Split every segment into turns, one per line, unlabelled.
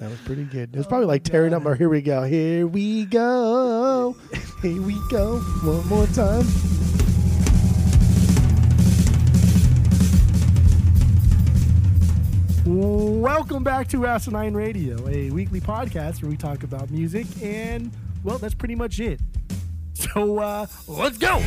That was pretty good. It was probably like tearing up our here we go. Here we go. Here we go. One more time. Welcome back to Asinine Radio, a weekly podcast where we talk about music, and well, that's pretty much it. So uh, let's go.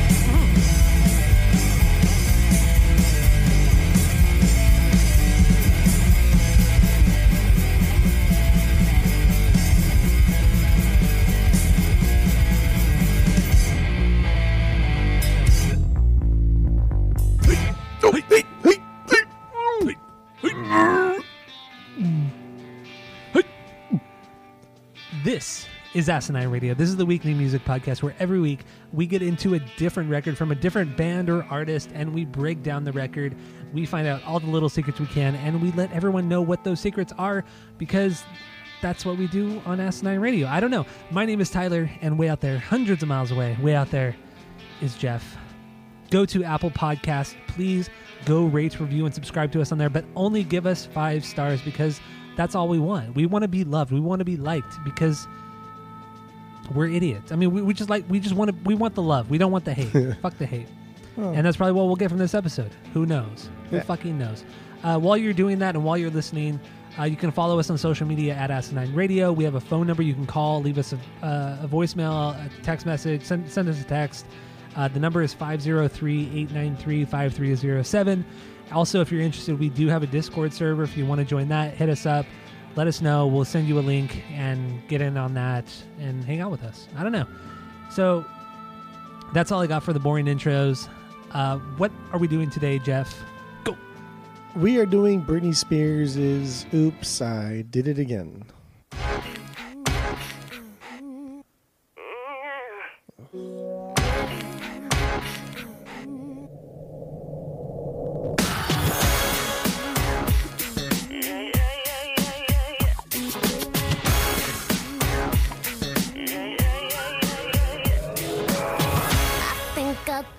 Is Asinine Radio. This is the weekly music podcast where every week we get into a different record from a different band or artist and we break down the record. We find out all the little secrets we can and we let everyone know what those secrets are because that's what we do on Asinine Radio. I don't know. My name is Tyler and way out there, hundreds of miles away, way out there is Jeff. Go to Apple Podcast. Please go rate, review, and subscribe to us on there, but only give us five stars because that's all we want. We want to be loved. We want to be liked because we're idiots. I mean, we, we just like we just want to we want the love. We don't want the hate. Fuck the hate. And that's probably what we'll get from this episode. Who knows? Who
Yeah.
fucking knows? Uh, while you're doing that and while you're listening, uh, you can follow us on social media at Asinine Radio. We have a phone number you can call, leave us a, uh, a voicemail, a text message, send, send us a text. Uh, the number is 503 893 5307. Also, if you're interested, we do have a Discord server. If you want to join that, hit us up. Let us know. We'll send you a link and get in on that and hang out with us. I don't know. So that's all I got for the boring intros. Uh, what are we doing today, Jeff? Go.
We are doing Britney Spears' Oops, I Did It Again.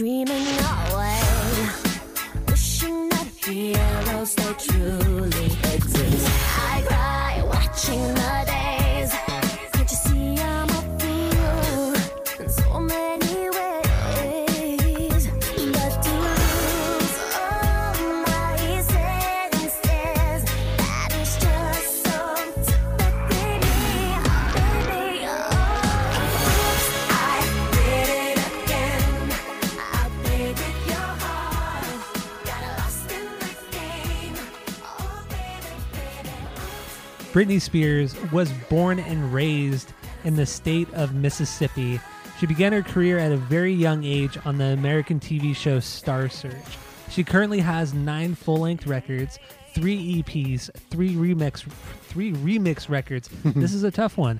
Dreaming
Britney Spears was born and raised in the state of Mississippi. She began her career at a very young age on the American TV show Star Search. She currently has nine full-length records, three EPs, three remix, three remix records. this is a tough one.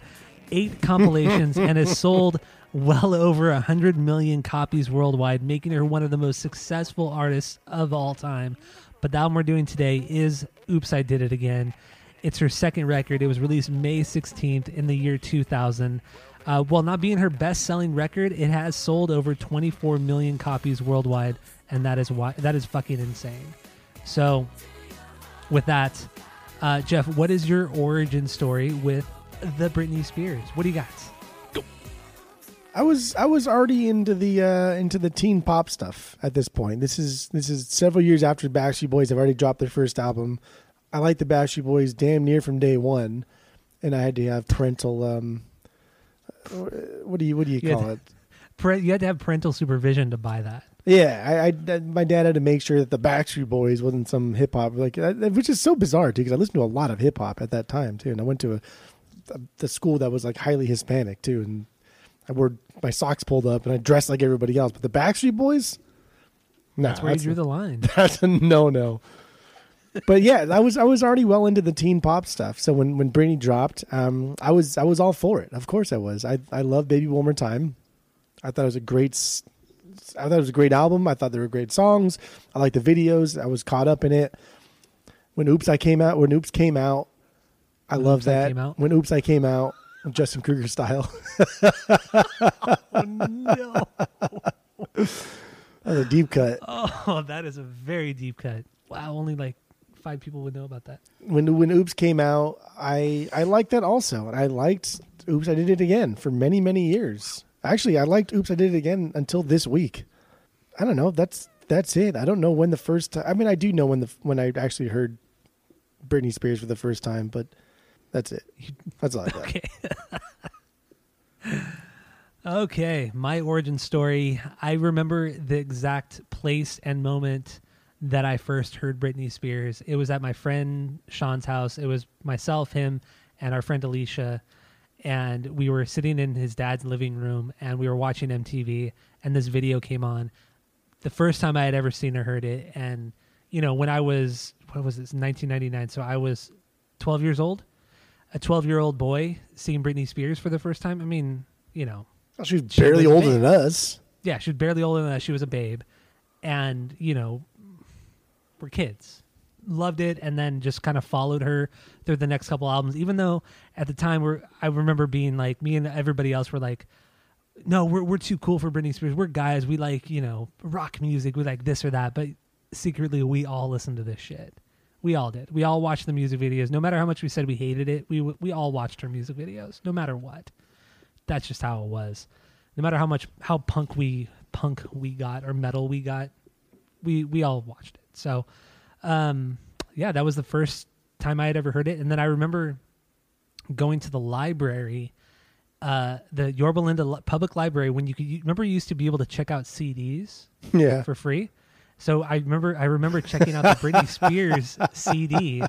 Eight compilations and has sold well over a hundred million copies worldwide, making her one of the most successful artists of all time. But the album we're doing today is "Oops, I Did It Again." It's her second record. It was released May 16th in the year 2000. Uh, while not being her best-selling record, it has sold over 24 million copies worldwide, and that is why that is fucking insane. So, with that, uh, Jeff, what is your origin story with the Britney Spears? What do you got? Go.
I was I was already into the uh, into the teen pop stuff at this point. This is this is several years after the Backstreet Boys have already dropped their first album. I liked the Backstreet Boys damn near from day one, and I had to have parental um, what do you what do you
You
call it?
You had to have parental supervision to buy that.
Yeah, I, I, my dad had to make sure that the Backstreet Boys wasn't some hip hop like, uh, which is so bizarre too, because I listened to a lot of hip hop at that time too, and I went to a, a the school that was like highly Hispanic too, and I wore my socks pulled up and I dressed like everybody else, but the Backstreet Boys, no,
That's where you drew the line.
that's a no no. But yeah, I was I was already well into the teen pop stuff. So when when Britney dropped, um, I was I was all for it. Of course I was. I I love Baby One More Time. I thought it was a great. I thought it was a great album. I thought there were great songs. I liked the videos. I was caught up in it. When Oops I came out, when Oops came out, I
When
love
Oops I
that.
Out?
When Oops I came out, Justin Kruger style.
oh, no.
That was a deep cut.
Oh, that is a very deep cut. Wow, only like five people would know about that.
when when Oops came out, I I liked that also, and I liked Oops I Did It Again for many many years. Actually, I liked Oops I Did It Again until this week. I don't know. That's that's it. I don't know when the first. I mean, I do know when the when I actually heard Britney Spears for the first time, but that's it. That's all I got.
Okay. okay, my origin story. I remember the exact place and moment that I first heard Britney Spears. It was at my friend Sean's house. It was myself, him, and our friend Alicia. And we were sitting in his dad's living room and we were watching MTV and this video came on. The first time I had ever seen or heard it. And, you know, when I was, what was this, 1999. So I was 12 years old a 12 year old boy seeing Britney Spears for the first time. I mean, you know,
Well, she was
She
barely older than us.
yeah, she was barely older than us. She was a babe. And, you know, we're kids. Loved it and then just kind of followed her through the next couple albums. Even though at the time we're I remember being like me and everybody else were like, No, we're we're too cool for Britney Spears. We're guys, we like, you know, rock music, we like this or that, but secretly we all listened to this shit. We all did. We all watched the music videos. No matter how much we said we hated it, we we all watched her music videos. No matter what, that's just how it was. No matter how much how punk we punk we got or metal we got, we we all watched it. So, um, yeah, that was the first time I had ever heard it. And then I remember going to the library, uh, the Yorba Linda Public Library, when you could you, remember you used to be able to check out CDs
Yeah.
for free. So I remember I remember checking out the Britney Spears CD,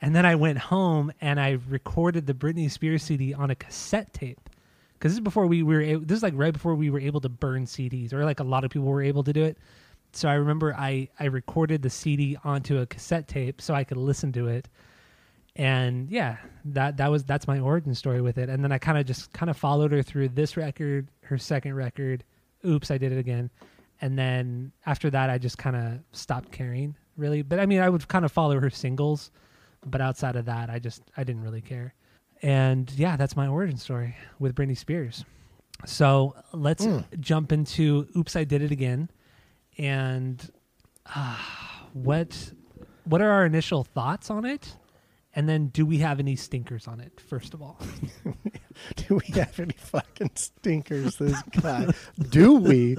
and then I went home and I recorded the Britney Spears CD on a cassette tape. Because this is before we were this is like right before we were able to burn CDs, or like a lot of people were able to do it. So I remember I I recorded the CD onto a cassette tape so I could listen to it, and yeah, that that was that's my origin story with it. And then I kind of just kind of followed her through this record, her second record. Oops, I did it again. And then after that, I just kind of stopped caring really. But I mean, I would kind of follow her singles, but outside of that, I just I didn't really care. And yeah, that's my origin story with Britney Spears. So let's hmm. jump into "Oops, I Did It Again," and uh, what what are our initial thoughts on it? And then, do we have any stinkers on it? First of all,
Do we have any fucking stinkers? This guy. Do we?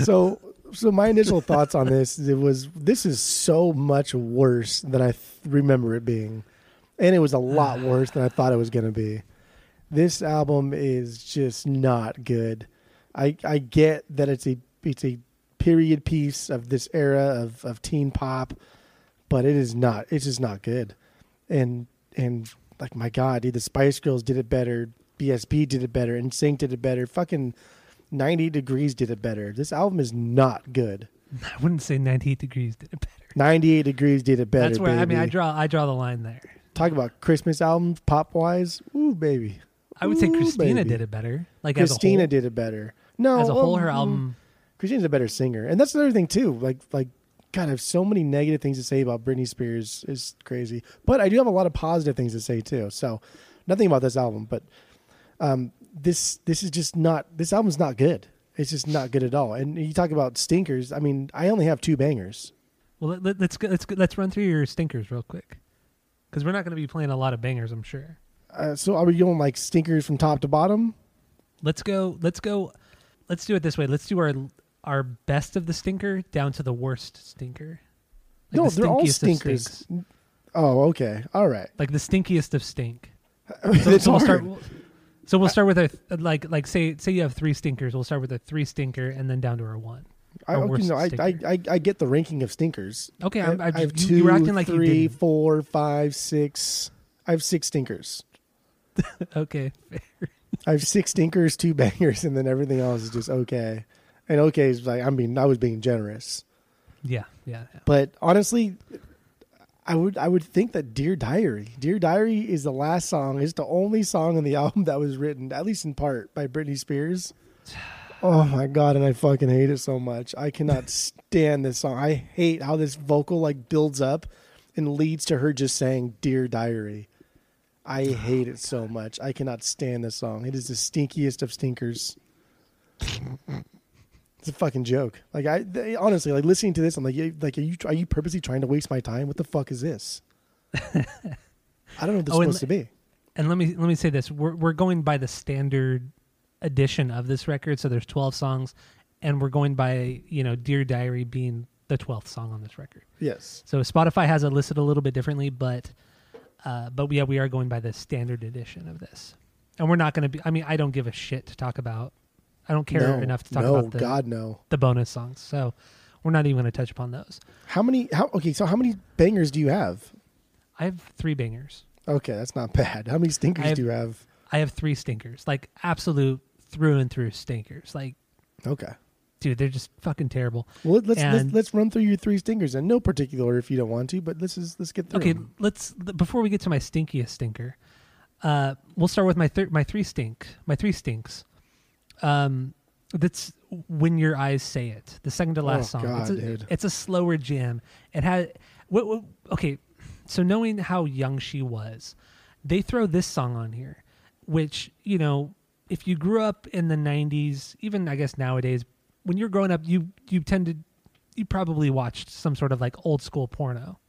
So, so my initial thoughts on this it was this is so much worse than I th- remember it being, and it was a lot worse than I thought it was going to be. This album is just not good. I I get that it's a it's a period piece of this era of of teen pop, but it is not. It's just not good. And and like my god, dude, the Spice Girls did it better. BSB did it better. NSYNC did it better. Fucking 90 Degrees did it better. This album is not good.
I wouldn't say 98 degrees did it better.
98 Degrees did it better.
That's where I mean, I draw I draw the line there.
Talk about Christmas albums, pop wise. Ooh, baby.
I would say Christina
baby.
did it better. Like
Christina
as a whole,
did it better. No,
as a whole,
well,
her
mm,
album.
Christina's a better singer, and that's another thing too. Like, like, God, I have so many negative things to say about Britney Spears. is crazy, but I do have a lot of positive things to say too. So, nothing about this album, but um, this this is just not. This album's not good. It's just not good at all. And you talk about stinkers. I mean, I only have two bangers.
Well, let, let, let's go, let's go, let's run through your stinkers real quick, because we're not going to be playing a lot of bangers, I'm sure.
Uh, so, are we going like stinkers from top to bottom?
Let's go. Let's go. Let's do it this way. Let's do our our best of the stinker down to the worst stinker. Like
no,
the
they're all stinkers. Oh, okay, all right.
Like the stinkiest of stink.
it's
so we'll start. So we'll start with a like like say say you have three stinkers. We'll start with a three stinker and then down to our one.
I,
Our
okay, no, I, I. I, I get the ranking of stinkers.
Okay,
I,
I'm- I
I have two,
you- you were acting like you
three,
didn't.
four, five, six. I have six stinkers.
Okay.
I have six stinkers, two bangers, and then everything else is just okay. And okay is like I mean, I was being generous,
Yeah, yeah, yeah.
but honestly, I would I would think that Dear Diary, Dear Diary is the last song, is the only song on the album that was written, at least in part, by Britney Spears. Oh my god, and I fucking hate it so much. I cannot stand this song. I hate how this vocal like builds up and leads to her just saying "Dear Diary." I oh hate it so much. I cannot stand this song. It is the stinkiest of stinkers. It's a fucking joke. Like I they, honestly, like listening to this, I'm like, you- like, are you are you purposely trying to waste my time? What the fuck is this? I don't know what this
Oh,
is supposed to be.
And let me let me say this: we're we're going by the standard edition of this record, so there's 12 songs, and we're going by you know "Dear Diary" being the 12th song on this record.
Yes.
So Spotify has it listed a little bit differently, but uh, but yeah, we are going by the standard edition of this, and we're not going to be. I mean, I don't give a shit to talk about. I don't care
no,
enough to talk
no,
about the
God no.
the bonus songs, so we're not even going to touch upon those.
How many? How okay? So how many bangers do you have?
I have three bangers.
Okay, that's not bad. How many stinkers
have-
do you have?
I have three stinkers, like absolute through and through stinkers. Like,
Okay.
dude, they're just fucking terrible.
Well, let's let's, let's run through your three stinkers in no particular order if you don't want to, but let's just let's get through.
Okay,
'em.
let's before we get to my stinkiest stinker, uh, we'll start with my thir- my three stink, my three stinks. Um, that's when your eyes say it. The second to last
Oh,
song.
God,
it's, a,
dude.
it's a slower jam. It had what, what? Okay, so knowing how young she was, they throw this song on here, which you know, if you grew up in the '90s, even I guess nowadays, when you're growing up, you you tend to you probably watched some sort of like old school porno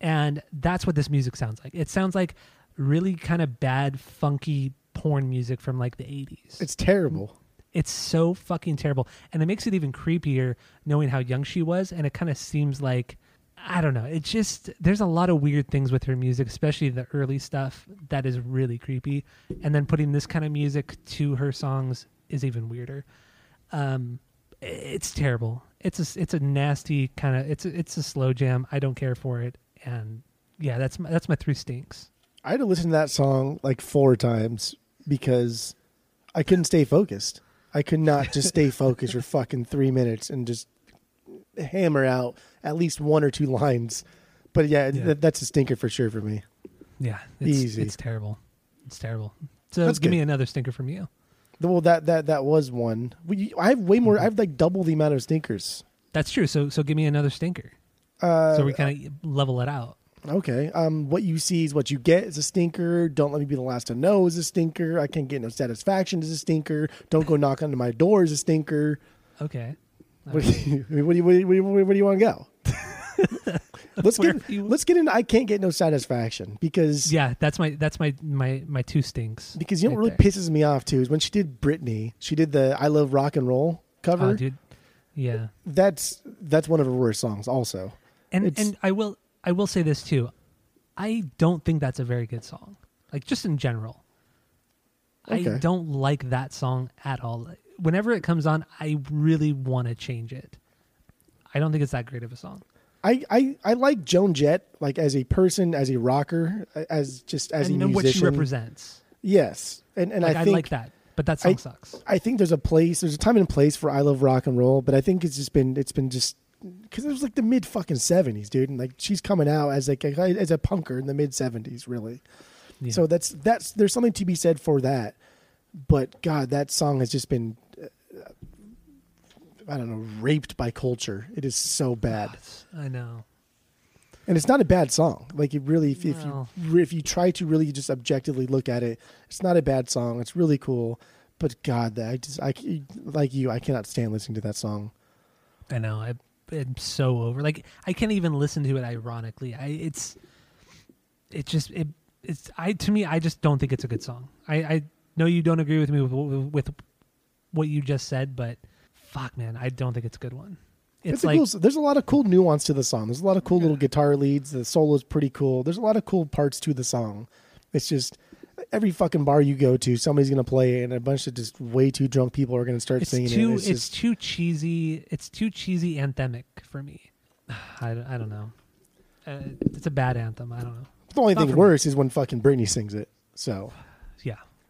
and that's what this music sounds like. It sounds like really kind of bad, funky porn music from like the 80s.
It's terrible.
It's so fucking terrible. And it makes it even creepier knowing how young she was. And it kind of seems like, I don't know. It just, there's a lot of weird things with her music, especially the early stuff that is really creepy. And then putting this kind of music to her songs is even weirder. Um, it's terrible. It's a, it's a nasty kind of, it's a, it's a slow jam. I don't care for it. And yeah, that's my, that's my three stinks.
I had to listen to that song like four times because I couldn't stay focused. I could not just stay focused for fucking three minutes and just hammer out at least one or two lines. But yeah,
Yeah.
That, that's a stinker for sure for me.
Yeah, it's,
Easy.
It's terrible. It's terrible. So
That's
give me another stinker from you.
Well, that that that was one. We, I have way more. I have like double the amount of stinkers.
That's true. So so give me another stinker.
Uh,
so we kind of level it out.
Okay. Um, what you see is what you get is a stinker. Don't let me be the last to know is a stinker. I can't get no satisfaction is a stinker. Don't go knock on my door is a stinker.
Okay.
What do you, what do you, what do you, what do you, where do you want to go? let's get
you-
let's get into I can't get no satisfaction because
Yeah, that's my that's my my my two stinks.
because you know what really
there.
pisses me off too is when she did Britney. She did the I Love Rock and Roll cover.
Oh, dude. Yeah.
That's that's one of her worst songs. Also,
And
It's-
and I will I will say this too. I don't think that's a very good song. Like just in general. I don't like that song at all. Whenever it comes on, I really want to change it. I don't think it's that great of a song.
I, I I like Joan Jett like as a person, as a rocker, as just as
and
a
know what she represents.
Yes, and and
Like,
I
I, like that, but that song
I-
sucks.
I think there's a place, there's a time and place for I love rock and roll, but I think it's just been it's been just because it was like the mid fucking seventies, dude, and like she's coming out as like a, as a punker in the mid seventies, really.
Yeah.
So that's that's there's something to be said for that. But God, that song has just been, uh, I don't know, raped by culture. It is so bad,
I know.
and it's not a bad song. Like it really, if, if you if you try to really just objectively look at it, it's not a bad song. It's really cool. But God, that I just I like you, I cannot stand listening to that song.
I know. I, I'm so over. Like I can't even listen to it. Ironically, I it's it just it it's I to me I just don't think it's a good song. I I know you don't agree with me with with what you just said, but fuck, man, I don't think it's a good one. It's,
It's, a
like
cool. There's a lot of cool nuance to the song. There's a lot of cool little guitar leads. The solo is pretty cool. There's a lot of cool parts to the song. It's just every fucking bar you go to, somebody's gonna play it, and a bunch of just way too drunk people are gonna start
It's
singing
too
it.
it's,
It's, just
too cheesy. It's too cheesy anthemic for me. I, don't- I don't know. Uh, it's a bad anthem. I don't know.
the only
not
thing
for me.
worse is when fucking Britney sings it. So,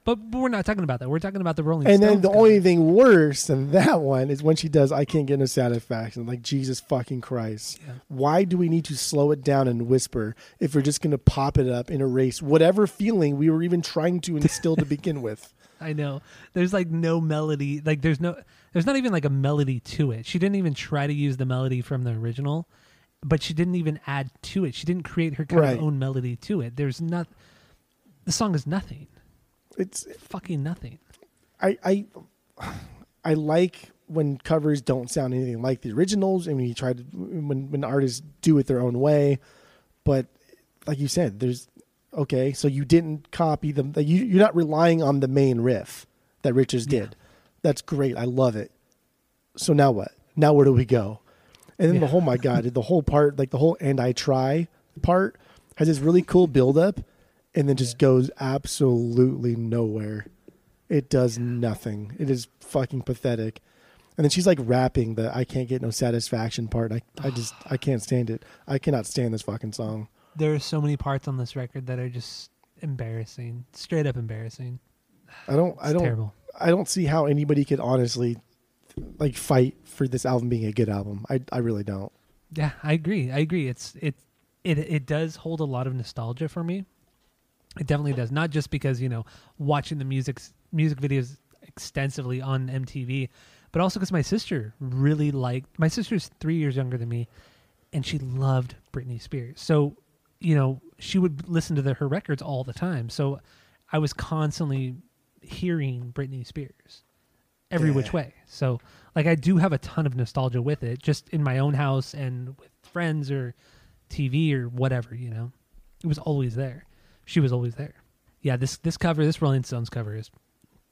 but, but we're not talking about that. We're talking about the Rolling
and
Stones.
And then the
cover.
only thing worse than that one is when she does "I Can't Get No Satisfaction." Like Jesus fucking Christ.
Yeah.
Why do we need to slow it down and whisper if we're just gonna pop it up and erase whatever feeling we were even trying to instill to begin with?
I know. There's like no melody. Like there's no. There's not even like a melody to it. She didn't even try to use the melody from the original, but she didn't even add to it. She didn't create her kind
Right.
of own melody to it. There's not. The song is nothing.
It's
Fucking nothing.
I I I like when covers don't sound anything like the originals, and when you try to when when artists do it their own way. But like you said, there's okay, so you didn't copy them. You you're not relying on the main riff that Richards
Yeah.
did. That's great. I love it. So now what? Now where do we go? And then the
Yeah.
whole my god, the whole part, like the whole and I try part, has this really cool build up, and then just goes absolutely nowhere. It does nothing. It is fucking pathetic. And then she's like rapping the I can't get no satisfaction part. I I just I can't stand it. I cannot stand this fucking song.
There are so many parts on this record that are just embarrassing, straight up embarrassing.
I don't I don't
terrible.
I don't see how anybody could honestly like fight for this album being a good album. I I really don't.
Yeah, I agree. I agree. It's it it it does hold a lot of nostalgia for me. It definitely does. Not just because you know watching the music music videos extensively on MTV, but also because my sister really liked. My sister's three years younger than me, and she loved Britney Spears. So you know she would listen to the, her records all the time. So I was constantly hearing Britney Spears every which way. So like I do have a ton of nostalgia with it, just in my own house and with friends or TV or whatever, you know. It was always there. She was always there. Yeah, this this cover, this Rolling Stones cover is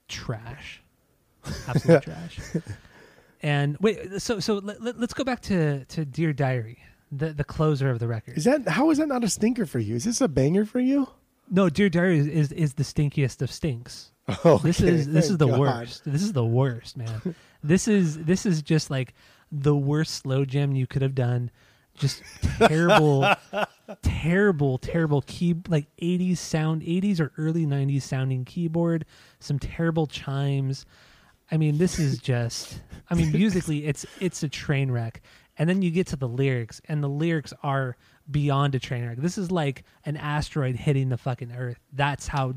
trash. Absolute trash. And wait, so so let, let, us go back to to Dear Diary, the the closer of the record.
Is that how is that not a stinker for you? Is this a banger for you?
no, Dear Diary is, is is the stinkiest of stinks.
Oh,
this is this is the
God.
worst. This is the worst, man. this is this is just like the worst slow jam you could have done. Just terrible, terrible, terrible key like 80s sound, 80s or early 90s sounding keyboard. Some terrible chimes. I mean, this is just. I mean, musically, it's it's a train wreck. And then you get to the lyrics, and the lyrics are beyond a train wreck. This is like an asteroid hitting the fucking earth. That's how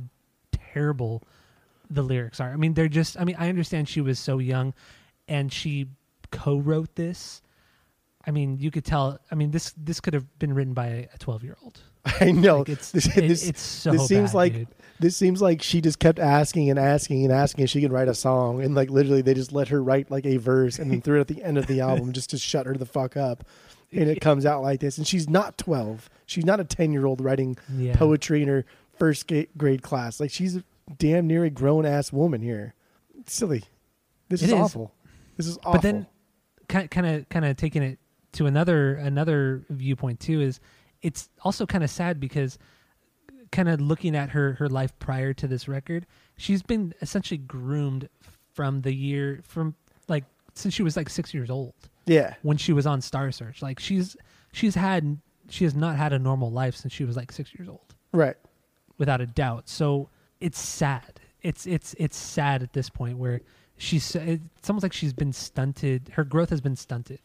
terrible the lyrics are. I mean, they're just. I mean, I understand she was so young, and she co-wrote this. I mean, you could tell. I mean, this this could have been written by a twelve-year-old.
I know.
Like, it's-
this,
it-
this-
it's so
This seems
bad,
like
dude.
this seems like she just kept asking and asking and asking, and she could write a song, and like literally they just let her write like a verse, and then threw it at the end of the album just to shut her the fuck up, and it comes out like this. And she's not twelve. She's not a ten year old writing
Yeah.
poetry in her first grade class. Like she's a damn near a grown ass woman here. It's silly. This is,
is.
awful. This is awful.
But then, kind of kind of taking it to another another viewpoint too is it's also kind of sad because kind of looking at her her life prior to this record, she's been essentially groomed from the year from like since she was like six years old
yeah,
when she was on Star Search. Like she's she's had she has not had a normal life since she was like six years old
right.
without a doubt. So it's sad. It's it's it's sad at this point where she's it's almost like she's been stunted. Her growth has been stunted,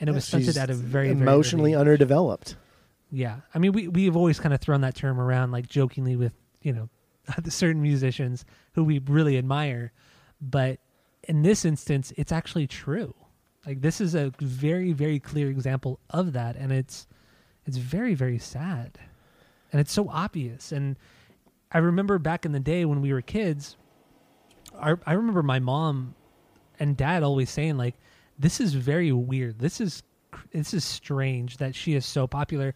and it was
She's
stunted at a very very
emotionally
early-
underdeveloped.
Yeah, I mean we we've always kind of thrown that term around like jokingly with you know certain musicians who we really admire, but in this instance, it's actually true. Like this is a very very clear example of that, and it's it's very very sad, and it's so obvious. And I remember back in the day when we were kids, I I remember my mom and dad always saying like, "This is very weird. This is this is strange that she is so popular."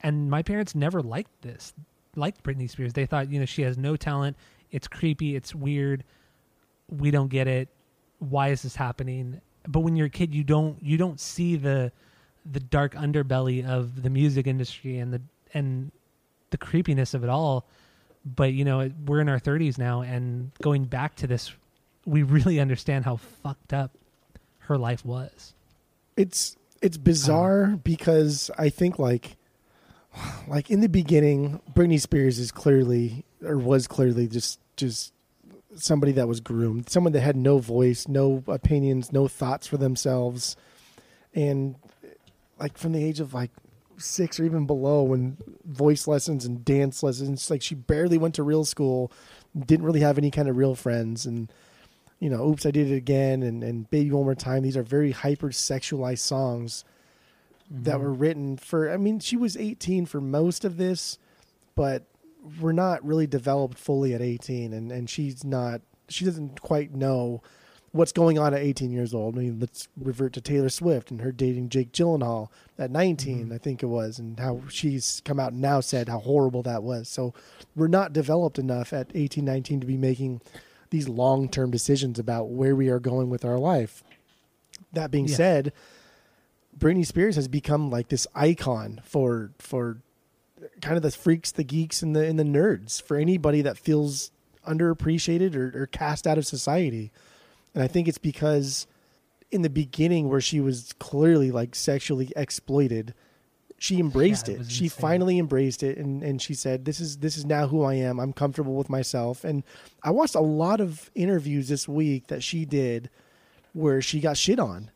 And my parents never liked this, liked Britney Spears. They thought you know she has no talent. It's creepy. It's weird. We don't get it. Why is this happening? But when you're a kid, you don't you don't see the the dark underbelly of the music industry and the and the creepiness of it all but you know we're in our 30s now and going back to this we really understand how fucked up her life was?
It's it's bizarre uh-huh. because I think like like in the beginning, Britney Spears is clearly or was clearly just just somebody that was groomed, someone that had no voice, no opinions, no thoughts for themselves, and like from the age of like six or even below, when voice lessons and dance lessons, like she barely went to real school, didn't really have any kind of real friends, and you know, "Oops, I Did It Again" and and "Baby One More Time." These are very hyper sexualized songs that mm-hmm. were written for. I mean, she was 18 for most of this, but we're not really developed fully at 18, and and she's not. She doesn't quite know what's going on at 18 years old. I mean, let's revert to Taylor Swift and her dating Jake Gyllenhaal at 19, mm-hmm. I think it was, and how she's come out and now said how horrible that was. So we're not developed enough at 18, 19 to be making these long term decisions about where we are going with our life. That being
Yeah.
said, Britney Spears has become like this icon for for kind of the freaks, the geeks, and the and the nerds for anybody that feels underappreciated or, or cast out of society. And I think it's because in the beginning where she was clearly like sexually exploited, she embraced
it
it. She
insane.
finally embraced it and, and she said, This is this is now who I am. I'm comfortable with myself. And I watched a lot of interviews this week that she did where she got shit on.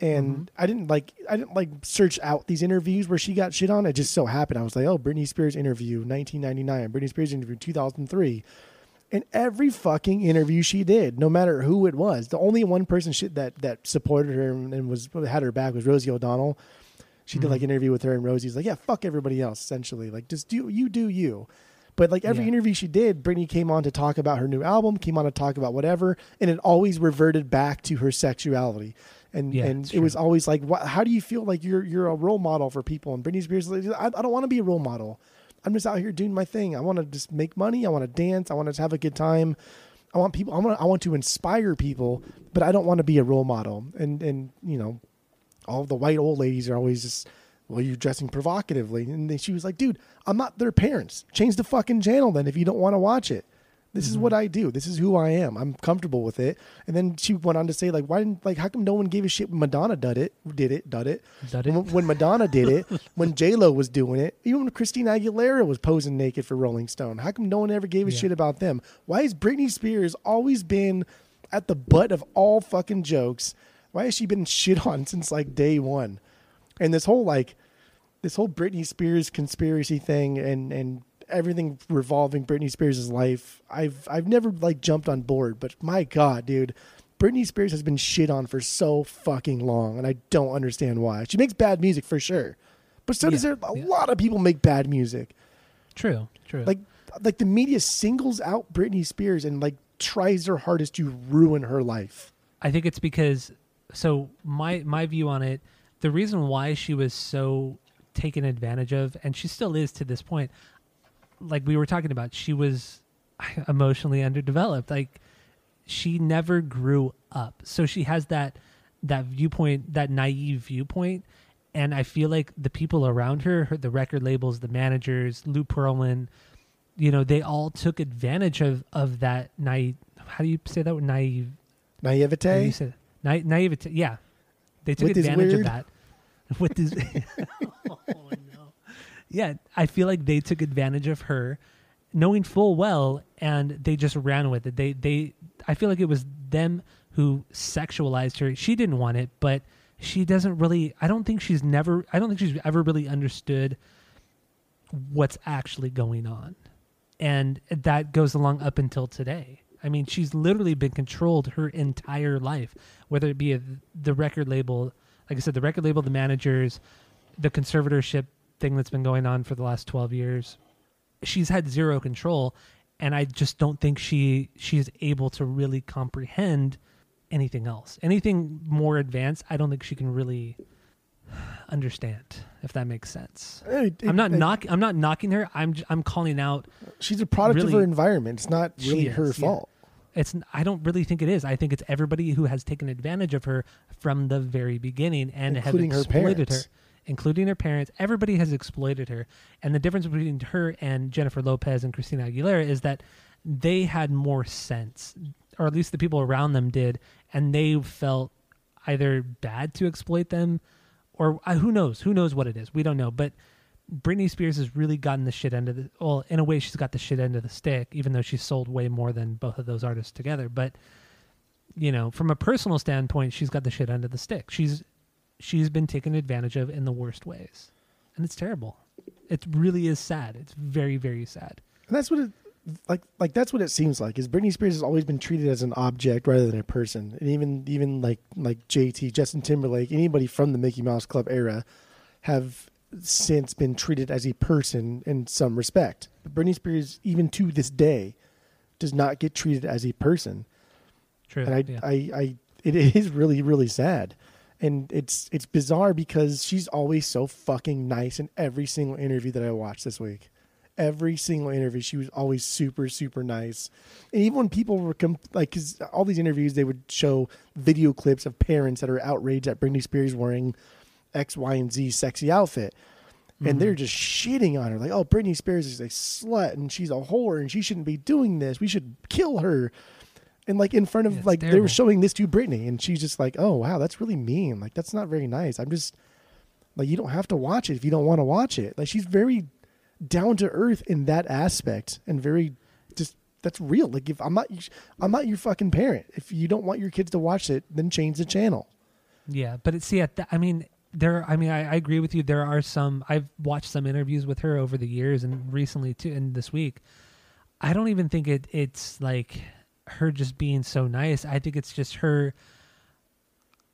And mm-hmm. I didn't like I didn't like search out these interviews where she got shit on. It just so happened I was like, oh, Britney Spears interview, 1999. Britney Spears interview, 2003. And every fucking interview she did, no matter who it was, the only one person she, that that supported her and was had her back was Rosie O'Donnell. She did mm-hmm. like an interview with her, and Rosie's like, "Yeah, fuck everybody else." Essentially, like just do you do you. But like every
Yeah.
interview she did, Britney came on to talk about her new album, came on to talk about whatever, and it always reverted back to her sexuality. And
Yeah,
and it was always like, wh- how do you feel like you're you're a role model for people? And Britney Spears, is like, I, I don't want to be a role model. I'm just out here doing my thing. I want to just make money. I want to dance. I want to have a good time. I want people. I want. I want to inspire people, but I don't want to be a role model. And and you know, all the white old ladies are always just, well, you're dressing provocatively. And then she was like, dude, I'm not their parents. Change the fucking channel then if you don't want to watch it. This is what mm-hmm. I do. This is who I am. I'm comfortable with it. And then she went on to say, like, why didn't, like, how come no one gave a shit when Madonna did it? Did it? Did it?
Did it?
When, when Madonna did it, when J Lo was doing it, even when Christina Aguilera was posing naked for Rolling Stone. How come no one ever gave a
Yeah.
shit about them? Why has Britney Spears always been at the butt of all fucking jokes? Why has she been shit on since like day one? And this whole like this whole Britney Spears conspiracy thing and and everything revolving Britney Spears' life, I've I've never like jumped on board, but my god, dude. Britney Spears has been shit on for so fucking long, and I don't understand why. She makes bad music for sure, but so does there. A
yeah.
lot of people make bad music.
true true
Like, like the media singles out Britney Spears and like tries their hardest to ruin her life.
I think it's because so my my view on it, the reason why she was so taken advantage of, and she still is to this point, like we were talking about, she was emotionally underdeveloped. Like she never grew up, so she has that that viewpoint, that naive viewpoint. And I feel like the people around her, her the record labels, the managers, Lou Pearlman, you know, they all took advantage of of that naive. How do you say that? Naive how do you
Naivete.
Na- naivete. Yeah, they took
With
advantage of
weird-
that. With this, oh no. Yeah, I feel like they took advantage of her, knowing full well, and they just ran with it. They, they. I feel like it was them who sexualized her. She didn't want it, but she doesn't really. I don't think she's never. I don't think she's ever really understood what's actually going on, and that goes along up until today. I mean, she's literally been controlled her entire life, whether it be a, the record label, like I said, the record label, the managers, the conservatorship thing that's been going on for the last 12 years. She's had zero control, and I just don't think she she's able to really comprehend anything else. Anything more advanced, I don't think she can really understand if that makes sense.
It-
I'm not
it-
knock I'm not knocking her. I'm j- I'm calling out
She's a product of her environment. It's not really her
yeah.
fault.
It's I don't really think it is. I think it's everybody who has taken advantage of her from the very beginning and
Including her
have exploited
parents.
her, including her parents. Everybody has exploited her. And the difference between her and Jennifer Lopez and Christina Aguilera is that they had more sense, or at least the people around them did, and they felt either bad to exploit them or uh, who knows who knows what it is we don't know but britney spears has really gotten the shit end of the well in a way she's got the shit end of the stick even though she's sold way more than both of those artists together. But you know from a personal standpoint she's got the shit end of the stick. She's she's been taken advantage of in the worst ways. And it's terrible. It really is sad. It's very very sad.
And that's what it like like that's what it seems like is Britney Spears has always been treated as an object rather than a person. And even even like like JT, Justin Timberlake, anybody from the Mickey Mouse Club era have since been treated as a person in some respect. But Britney Spears even to this day does not get treated as a person.
true
And I,
yeah.
I, I, it is really, really sad, and it's it's bizarre because she's always so fucking nice in every single interview that I watched this week. Every single interview, she was always super, super nice. And even when people were com- like, because all these interviews, they would show video clips of parents that are outraged at Britney Spears wearing X, Y, and Z sexy outfit. And they're mm-hmm. just shitting on her, like, "Oh, Britney Spears is a slut, and she's a whore, and she shouldn't be doing this. We should kill her." and like in front of
Yeah,
like they were showing this to Britney, and she's just like, "Oh wow, that's really mean. Like that's not very nice. I'm just like you don't have to watch it if you don't want to watch it." Like she's very down to earth in that aspect, and very just that's real. Like if I'm not I'm not your fucking parent. If you don't want your kids to watch it, then change the channel.
Yeah, but it's yeah. Th- I mean, there. I mean, I, I agree with you. There are some. I've watched some interviews with her over the years and recently too, and this week. I don't even think it. It's like her just being so nice. I think it's just her.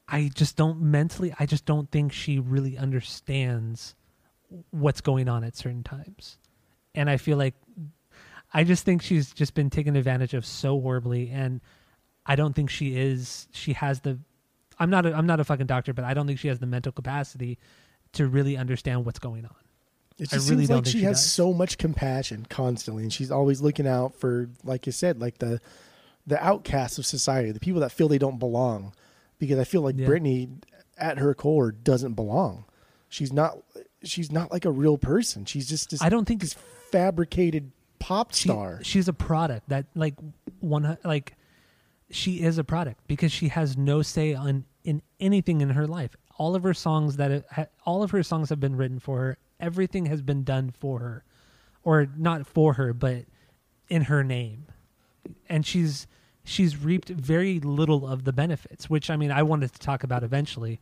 I just don't mentally. I just don't think she really understands what's going on at certain times, and I feel like I just think she's just been taken advantage of so horribly, and I don't think she is. She has the. I'm not. A, I'm not a fucking doctor, but I don't think she has the mental capacity to really understand what's going on.
It
I
just
really
seems
don't
like she
she
has
does.
so much compassion constantly, and she's always looking out for, like you said, like the the outcasts of society, the people that feel they don't belong. Because I feel like
Yeah.
Britney, at her core, doesn't belong. She's not. She's not like a real person. She's just this.
I don't think
this fabricated pop
she,
star.
she's a product that like one like she is a product because she has no say on in anything in her life. All of her songs that have, ha, all of her songs have been written for her. Everything has been done for her, or not for her, but in her name, and she's she's reaped very little of the benefits. Which I mean, I wanted to talk about eventually,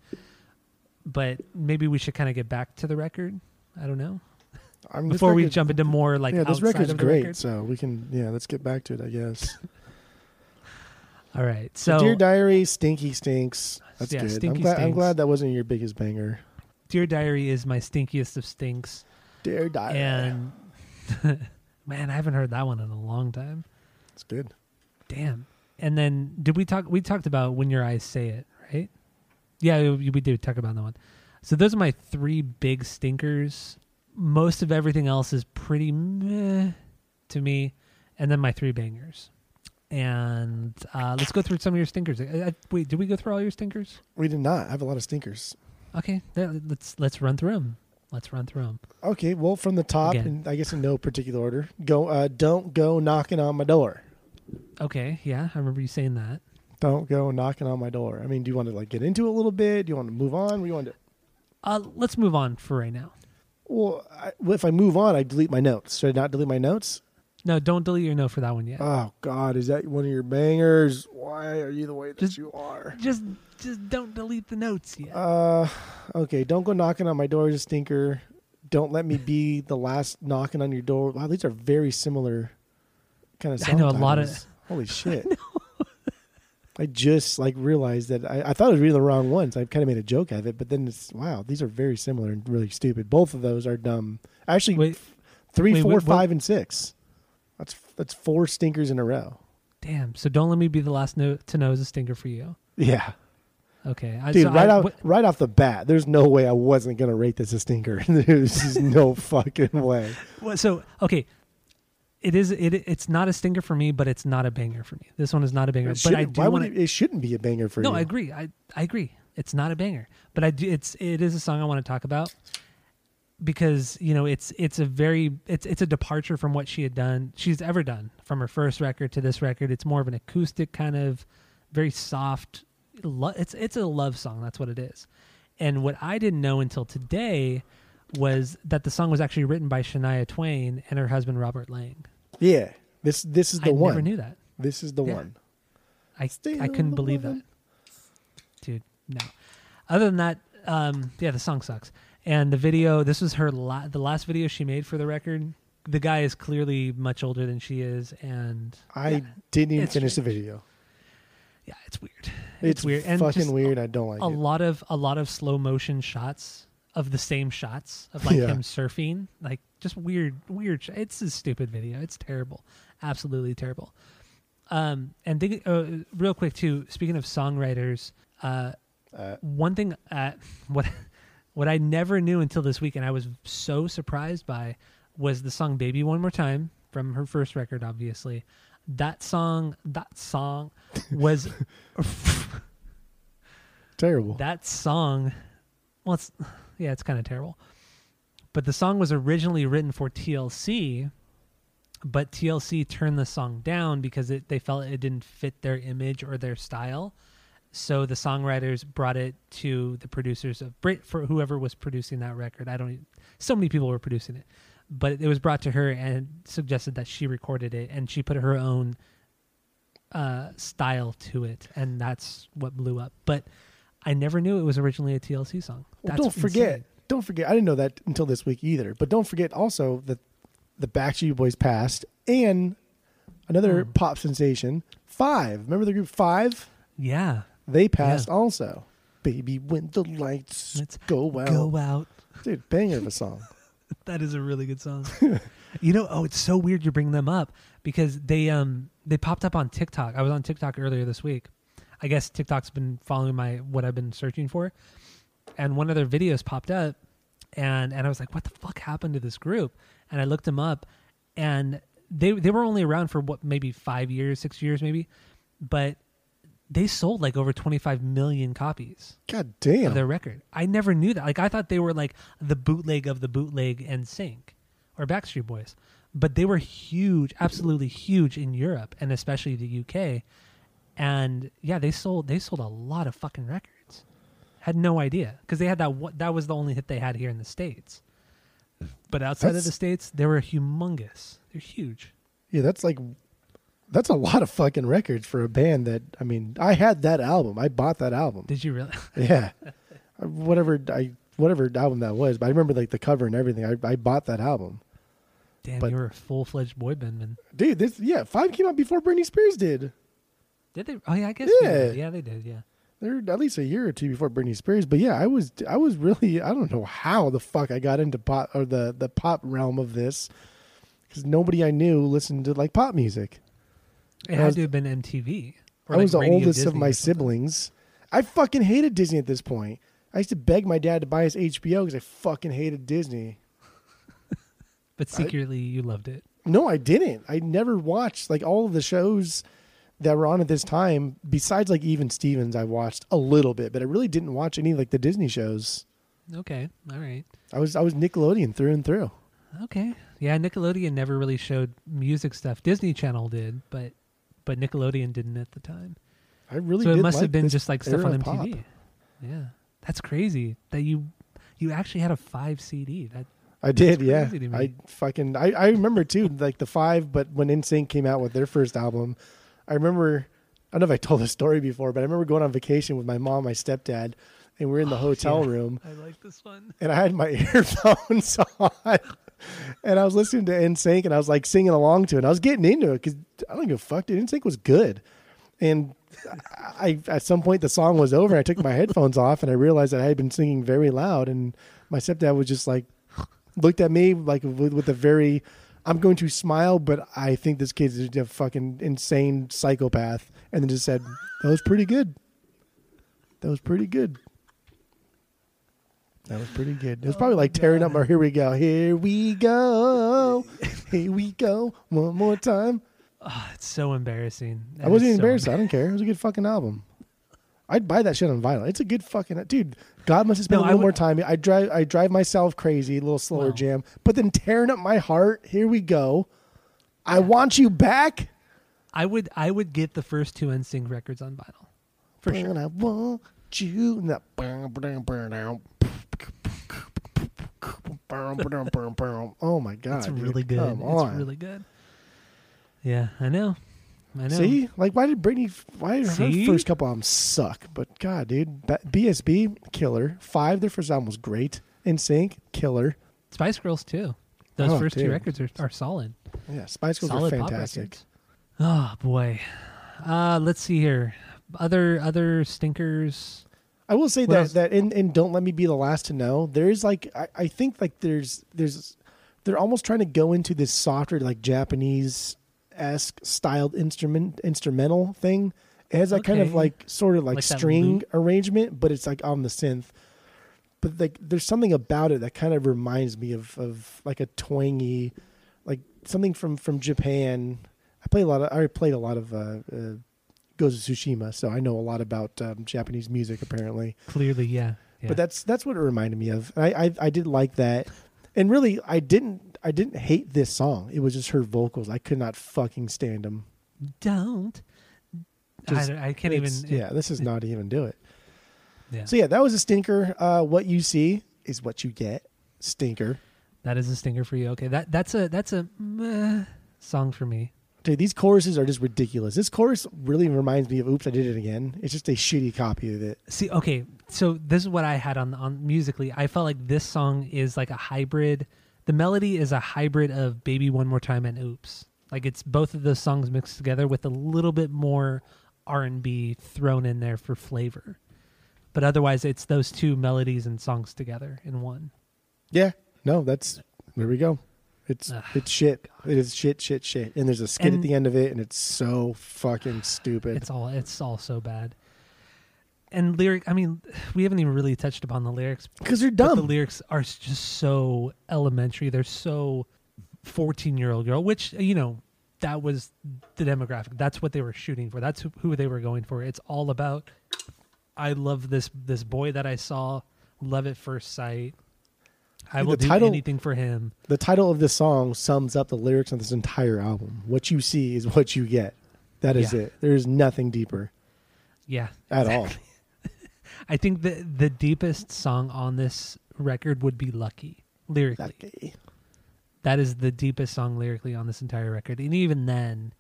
but maybe we should kind of get back to the record. I don't know
I'm,
before we jump into more like
yeah, this record's great.
record.
So we can. Yeah, let's get back to it. I guess.
All right,
So, Dear Diary, Stinky Stinks. That's
Yeah,
good.
Stinky
I'm glad. I'm
Stinks.
glad that wasn't your biggest banger.
Dear Diary is my stinkiest of stinks.
Dear Diary.
And man, I haven't heard that one in a long time.
it's good.
Damn. And then did we talk we talked about when your eyes say it, right? Yeah, we we did talk about that one. So those are my three big stinkers. Most of everything else is pretty meh to me. And then my three bangers. And uh, let's go through some of your stinkers. Uh, uh, wait, did we go through all your stinkers?
We did not. I have a lot of stinkers.
Okay, let's let's run through them. Let's run through them.
Okay, well, from the top,
Again.
and I guess in no particular order. Go. Uh, don't go knocking on my door.
Okay, yeah, I remember you saying that.
Don't go knocking on my door. I mean, do you want to like get into it a little bit? Do you want to move on? What do you want to?
Uh, let's move on for right now.
Well, I, well, if I move on, I delete my notes. Should I not delete my notes?
No, don't delete your note for that one yet.
Oh God, is that one of your bangers? Why are you the way that
Just-
you are?
just, just don't delete the notes yet.
Uh, okay. Don't go knocking on my door stinker. Don't let me be the last knocking on your door. Wow, these are very similar kind of.
I know a lot of-
Holy shit! I, just like realized that I, I thought I was reading the wrong ones. I kind of made a joke out of it, but then it's wow, these are very similar and really stupid. Both of those are dumb. Actually,
Wait.
three,
Wait,
four,
what-
five, and six. That's four stinkers in a row.
Damn. So don't let me be the last no- to know is a stinker for you.
Yeah,
Okay, I,
dude.
so
right
I- what-
right off the bat, there's no way I wasn't gonna rate this a stinker. There's just no fucking way.
what- so okay, it is. It it's not a stinker for me, but it's not a banger for me. This one is not a banger.
It
but I do
why would
want
it, it shouldn't be a banger for
No,
you.
No, I agree. I I agree. It's not a banger, but I do. It's it is a song I want to talk about because you know it's it's a very it's it's a departure from what she had done she's ever done from her first record to this record. It's more of an acoustic kind of very soft. Lo- it's it's a love song. That's what it is. And what I didn't know until today was that the song was actually written by Shania Twain and her husband Robert Lange.
Yeah, this this is the
I
one.
I never knew that.
This is the
Yeah.
one.
I
Still
I couldn't believe that, dude. No. Other than that, um, yeah, the song sucks. And the video, this was her la- the last video she made for the record. The guy is clearly much older than she is, and
I
yeah,
didn't even
it's
finish the video.
yeah, it's weird.
It's,
weird and
fucking weird. I don't like
a
it.
lot of a lot of slow motion shots of the same shots of like
Yeah.
him surfing, like just weird, weird. sh- It's a stupid video. It's terrible, absolutely terrible. Um, and think, uh, real quick too. Speaking of songwriters, uh,
Uh,
one thing uh, what what I never knew until this week, and I was so surprised by, was the song "Baby One More Time" from her first record. Obviously, that song, that song was
terrible.
that song. Well, it's yeah, it's kind of terrible. But the song was originally written for TLC, but TLC turned the song down because it, they felt it didn't fit their image or their style. So the songwriters brought it to the producers of Brit for whoever was producing that record. I don't. So many people were producing it, but it was brought to her and suggested that she recorded it and she put her own uh, style to it, and that's what blew up. But I never knew it was originally a TLC song.
Well, don't forget.
insane.
Don't forget. I didn't know that until this week either. But don't forget also that the Backstreet Boys passed and another
Hmm.
pop sensation, Five. Remember the group Five?
Yeah,
They passed also. Baby, when the lights
Let's
go out,
go out.
dude, banger of a song.
That is a really good song. you know, oh, it's so weird you bring them up because they um they popped up on TikTok. I was on TikTok earlier this week. I guess TikTok's been following my what I've been searching for, and one of their videos popped up, and and I was like, what the fuck happened to this group? And I looked them up, and they they were only around for what maybe five years, six years maybe, but they sold like over twenty five million copies
God damn.
of their record. I never knew that. Like I thought they were like the bootleg of the bootleg NSYNC or Backstreet Boys. But they were huge, absolutely huge in Europe and especially the UK. And yeah, they sold they sold a lot of fucking records. Had no idea because they had that that was the only hit they had here in the states. But outside of the states, they were humongous. They're huge.
Yeah, that's like that's a lot of fucking records for a band that I mean, I had that album. I bought that album.
Did you really?
Yeah. whatever I whatever album that was, but I remember like the cover and everything. I I bought that album.
Damn,
But-
you were a full fledged boy band man.
Dude, this yeah, 5 came out before Britney Spears did.
Did they? Oh yeah, I guess.
Yeah.
they did. yeah, they did. Yeah.
They're at least a year or two before Britney Spears, but yeah, I was I was really I don't know how the fuck I got into pop or the the pop realm of this cuz nobody I knew listened to like pop music.
It had
was-
to have been MTV. or,
I
like,
was the
Radio
oldest of my siblings. I fucking hated Disney at this point. I used to beg my dad to buy us HBO because I fucking hated Disney.
But secretly, you loved it.
No, I didn't. I never watched like all of the shows that were on at this time. Besides, like even Stevens, I watched a little bit, but I really didn't watch any like the Disney shows.
Okay. All right.
I was I was Nickelodeon through and through.
Okay. Yeah, Nickelodeon never really showed music stuff. Disney Channel did, but but Nickelodeon didn't at the time.
I really
so it must
like
have been just like stuff on
of pop.
MTV. Yeah. That's crazy that you you actually had a 5 CD. That
I did, yeah.
crazy to me.
I fucking I, I remember too, like the five, but when NSYNC came out with their first album, I remember I don't know if I told the story before, but I remember going on vacation with my mom, my stepdad, and we are in the oh, hotel
Oh, yeah.
room
I like this one.
and I had my earphones on and I was listening to NSYNC and I was like singing along to it. And I was getting into it because I don't give a fuck, dude. NSYNC was good. And I, at some point, the song was over. I took my headphones off and I realized that I had been singing very loud. And my stepdad was just like, looked at me like with, with a very, I'm going to smile, but I think this kid's a fucking insane psychopath. And then just said, that was pretty good. That was pretty good. That was pretty good. It was oh probably like tearing up my here we go. Here we go. Here we go. One more time.
Oh, it's so embarrassing.
I wasn't even
so
embarrassed. I don't care. It was a good fucking album. I'd buy that shit on vinyl. It's a good fucking dude. God must have spent
No,
a little
would-
more time. I drive I drive myself crazy, a little slower jam. But then tearing up my heart. Here we go. I want you back.
I would I would get the first two NSYNC records on vinyl. For sure.
And I want you. And that- Oh my god!
It's
dude.
really good.
Come
It's
on.
really good. Yeah, I know. I know.
See, like, why did Britney? Why did her first couple albums suck? But God, dude, BSB killer. Five, their first album was great. NSYNC, killer.
Spice Girls too. Those
Oh,
first two records are, are solid.
Yeah, Spice Girls
solid pop
fantastic.
Oh boy. Uh let's see here. Other other stinkers.
I will say
What
that
else?
that in, in Don't Let Me Be the Last to Know, there's like I, I think like there's there's they're almost trying to go into this softer like Japanese esque styled instrument instrumental thing. It has that kind of like sort of like,
Like
string arrangement, but it's like on the synth. But like there's something about it that kind of reminds me of of like a twangy, like something from from Japan. I play a lot of I played a lot of uh, uh, Ghost of Tsushima, so I know a lot about um, Japanese music apparently.
Clearly, yeah. yeah.
But that's that's what it reminded me of. I, I I did like that, and really I didn't I didn't hate this song. It was just her vocals. I could not fucking stand them.
don't.
Just-
I, I can't even.
Yeah, this is not even do it.
yeah.
So yeah, that was a stinker. Uh, what you see is what you get. Stinker.
that is a stinger for you. Okay, that that's a that's a meh song for me.
Dude, these choruses are just ridiculous. This chorus really reminds me of "Oops, I Did It Again." It's just a shitty copy of it.
See, okay, so this is what I had on on musically. I felt like this song is like a hybrid. The melody is a hybrid of "Baby One More Time" and "Oops." Like it's both of those songs mixed together with a little bit more R and B thrown in there for flavor. But otherwise, it's those two melodies and songs together in one.
Yeah, no, that's there we go. It's
Ugh,
it's shit. It is shit, shit, shit. And there's a skit
And-
at the end of it, and it's so fucking stupid.
It's all it's all so bad. And lyric, I mean, we haven't even really touched upon the lyrics
Because they're dumb.
the lyrics are just so elementary. They're so 14 year old girl, which, you know, that was the demographic. That's what they were shooting for. That's who, who they were going for. It's all about, I love this, this boy that I saw, love at first sight. I will
the
do
title-
anything for him.
the title of this song sums up the lyrics of this entire album. What you see is what you get. That is
Yeah.
it. There is nothing deeper
Yeah.
at all.
I think the, the deepest song on this record would be Lucky, lyrically.
Lucky.
That is the deepest song lyrically on this entire record. And even then,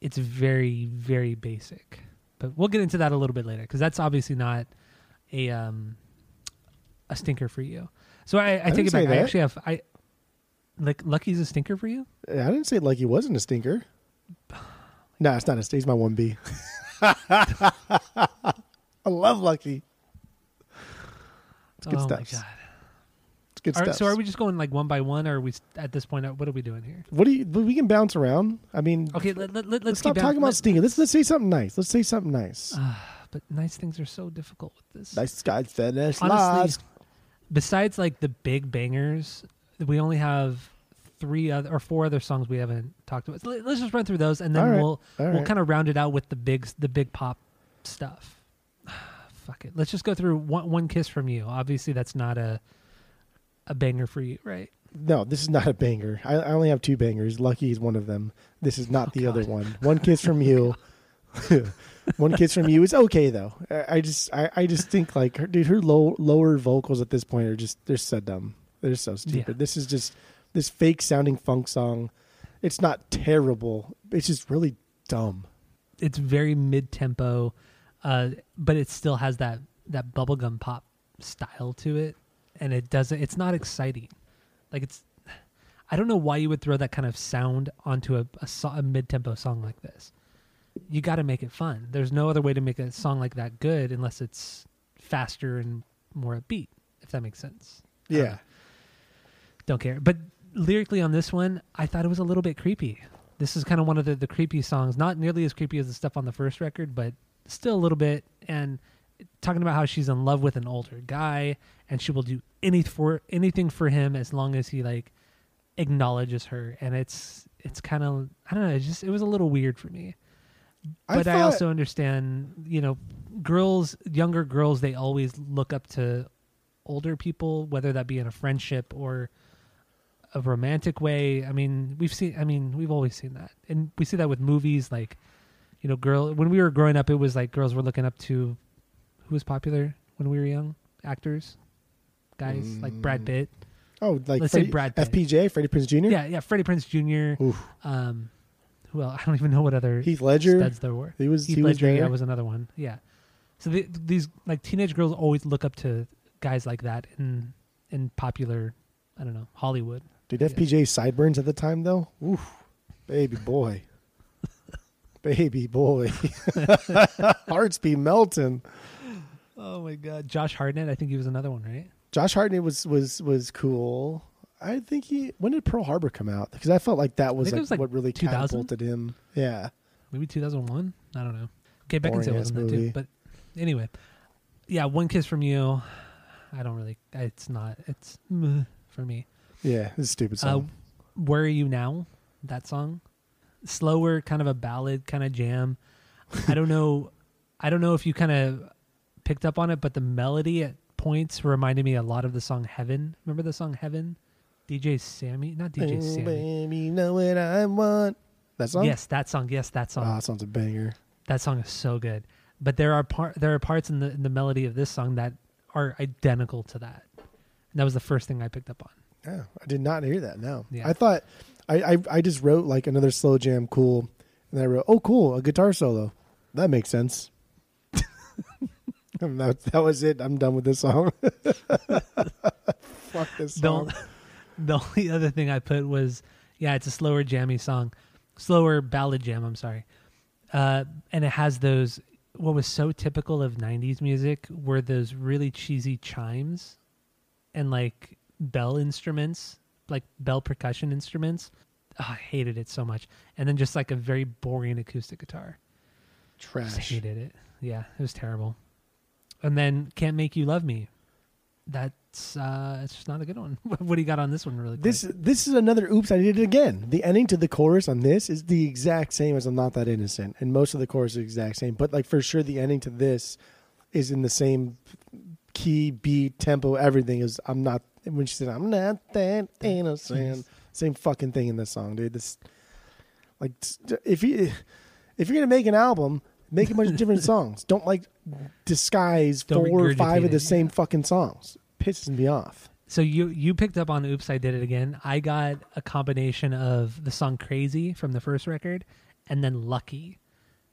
it's very, very basic. But we'll get into that a little bit later because that's obviously not a um a stinker for you. So I, I, take it back. I actually have I like Lucky's a stinker for you.
I didn't say Lucky wasn't a stinker. No, it's not a He's my one B. I love Lucky. It's good
oh
stuff.
my god!
It's good stuff.
so are we just going like one by one, or are we at this point? uh, What are we doing here?
What do you? We can bounce around. I mean,
Okay, let, let, let,
let's
let's
stop talking about stinker. Let's let's say something nice. Let's say something nice.
But nice things are so difficult with this.
nice guy finish
honestly,
last.
Besides like the big bangers, we only have three other or four other songs we haven't talked about. So let- let's just run through those, and then
right,
we'll
all
we'll
right.
kind of round it out with the big the big pop stuff. Fuck it. Let's just go through one one kiss from you. Obviously, that's not a a banger for you, right?
No, this is not a banger. I, I only have two bangers. Lucky is one of them. This is not
Oh,
the
God.
other one. One kiss from oh, you. one kiss from you is okay though. I, I just I, I just think like her, dude, her low lower vocals at this point are just they're so dumb. They're so stupid.
Yeah.
This is just this fake sounding funk song. It's not terrible. It's just really dumb.
It's very mid tempo, uh, but it still has that that bubblegum pop style to it, and it doesn't. It's not exciting. Like it's. I don't know why you would throw that kind of sound onto a a, a mid tempo song like this. You got to make it fun. There's no other way to make a song like that good unless it's faster and more upbeat. If that makes sense.
Yeah.
know. Don't care. But lyrically on this one, I thought it was a little bit creepy. This is kind of one of the, the creepy songs. Not nearly as creepy as the stuff on the first record, but still a little bit. And talking about how she's in love with an older guy and she will do any for anything for him as long as he like acknowledges her. And it's it's kind of I don't know. It just it was a little weird for me.
I
But I, also understand, you know, girls, younger girls, they always look up to older people, whether that be in a friendship or a romantic way. I mean, we've seen. I mean, we've always seen that, and we see that with movies. Like, you know, girl. When we were growing up, it was like girls were looking up to who was popular when we were young actors, guys like Brad
Mm.
Pitt.
Oh, like
Let's say Brad Pitt.
FPJ, Freddie Prinze Jr.
Yeah, yeah. Freddie Prinze Jr.
Oof.
Um, else? I don't even know what other
Heath Ledger.
studs there were.
He was
Heath
he was
Ledger,
there.
yeah, was another one. Yeah. So the, these like teenage girls always look up to guys like that in in popular, I don't know, Hollywood.
Dude, FPJ sideburns at the time though. Oof, baby boy, baby boy, hearts be melting.
Oh my God, Josh Hartnett. I think he was another one, right?
Josh Hartnett was was was cool. I think he. When did Pearl Harbor come out? Because I felt like that was, like,
was, like,
what really
2000?
catapulted him. Yeah,
Maybe 2001. I don't know. Okay, Beckinsale
Boring-ass
was in that
movie.
too. But anyway, yeah, one kiss from you. I don't really. It's not. It's meh for me.
yeah, it's a stupid
Uh,
song.
Where are you now? That song, slower, kind of a ballad, kind of jam. I don't know. I don't know if you kind of picked up on it, but the melody at points reminded me a lot of the song "Heaven." Remember the song "Heaven"? DJ Sammy, not DJ
oh,
Sammy.
baby, know what I want. That song.
Yes, that song. Yes, that song.
Ah, that sounds a banger.
that song is so good. But there are part there are parts in the in the melody of this song that are identical to that. And that was the first thing I picked up on.
Yeah, I did not hear that. No,
Yeah.
I thought I, I I just wrote like another slow jam, cool, and I wrote, oh, cool, a guitar solo. That makes sense. that that was it. I'm done with this song. Fuck this song.
the only other thing I put was yeah, it's a slower jammy song, slower ballad jam. I'm sorry, uh, and it has those what was so typical of '90s music were those really cheesy chimes and like bell instruments, like bell percussion instruments. Oh, I hated it so much, and then just like a very boring acoustic guitar. Just
Trash.
hated it. Yeah, it was terrible. And then "Can't Make You Love Me." That's uh, it's just not a good one. what do you got on this one, really? Quick?
This this is another oops I did it again. The ending to the chorus on this is the exact same as I'm not that innocent, and most of the chorus is the exact same. But like for sure, the ending to this is in the same key, beat, tempo, everything. Is I'm not when she said I'm not that innocent. Same fucking thing in this song, dude. This like if you if you're gonna make an album, make a bunch of different songs. Don't like disguise
Don't
four or five of the same
yeah.
fucking songs. Pisses me off.
So you you picked up on "Oops, I Did It Again." I got a combination of the song "Crazy" from the first record, and then "Lucky,"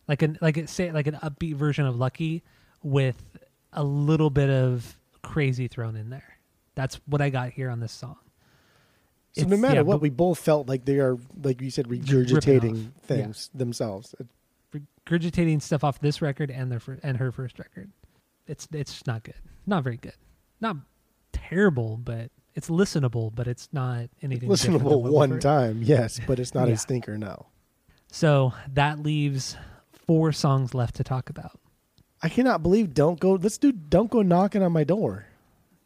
like an like it say like an upbeat version of "Lucky" with a little bit of "Crazy" thrown in there. That's what I got here on this song.
So no matter
yeah,
what, we both felt like they are, like you said, regurgitating things themselves.
regurgitating stuff off this record and their fir- and her first record. It's it's not good. Not very good. Not terrible, but it's listenable, but it's not anything
Listenable one time, yes, but it's not
Yeah.
a stinker. No,
So that leaves four songs left to talk about.
I cannot believe. Don't go. Let's do. Don't go knocking on my door.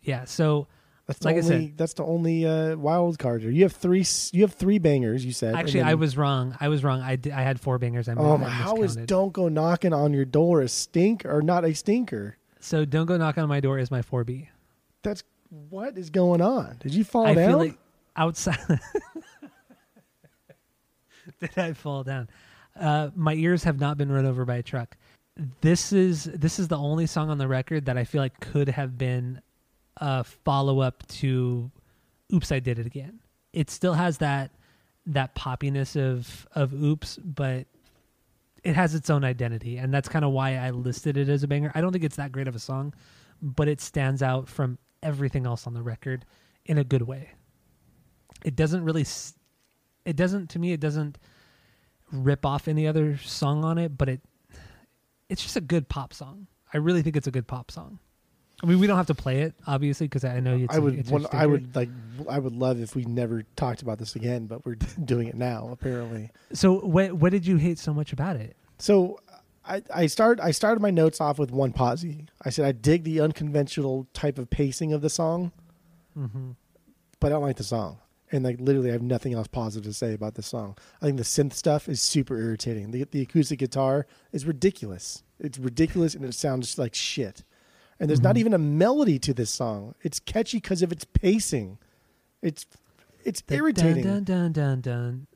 Yeah. So
That's the
Like I
only.
said-
that's the only uh, wild card here. You have three. You have three bangers. You said.
actually, I was wrong. I was wrong. I, did, I had four bangers. I,
Oh,
I
my- how is "Don't Go Knocking on Your Door" a stink or not a stinker?
So don't go knock on my door is my four B.
That's what is going on. Did you fall
I
down?
feel like outside. Did I fall down? Uh, my ears have not been run over by a truck. This is this is the only song on the record that I feel like could have been a follow up to "Oops, I Did It Again." It still has that that poppiness of of "Oops," but it has its own identity, and that's kind of why I listed it as a banger. I don't think it's that great of a song, but it stands out from everything else on the record in a good way. It doesn't really, it doesn't to me. It doesn't rip off any other song on it, but it, it's just a good pop song. I really think it's a good pop song. I mean, we don't have to play it obviously because I know it's.
I
a-
would.
it's
want- I would like. I would love if we never talked about this again, but we're doing it now. Apparently.
So, what what did you hate so much about it?
So I, I start I started my notes off with one posse. I said I dig the unconventional type of pacing of the song,
Mm-hmm.
but I don't like the song. and like literally, I have nothing else positive to say about the song. I think the synth stuff is super irritating. The the acoustic guitar is ridiculous. It's ridiculous, and it sounds like shit. And there's not
Mhm.
even a melody to this song. It's catchy because of its pacing. It's it's
The
irritating.
Dun, dun, dun, dun, dun.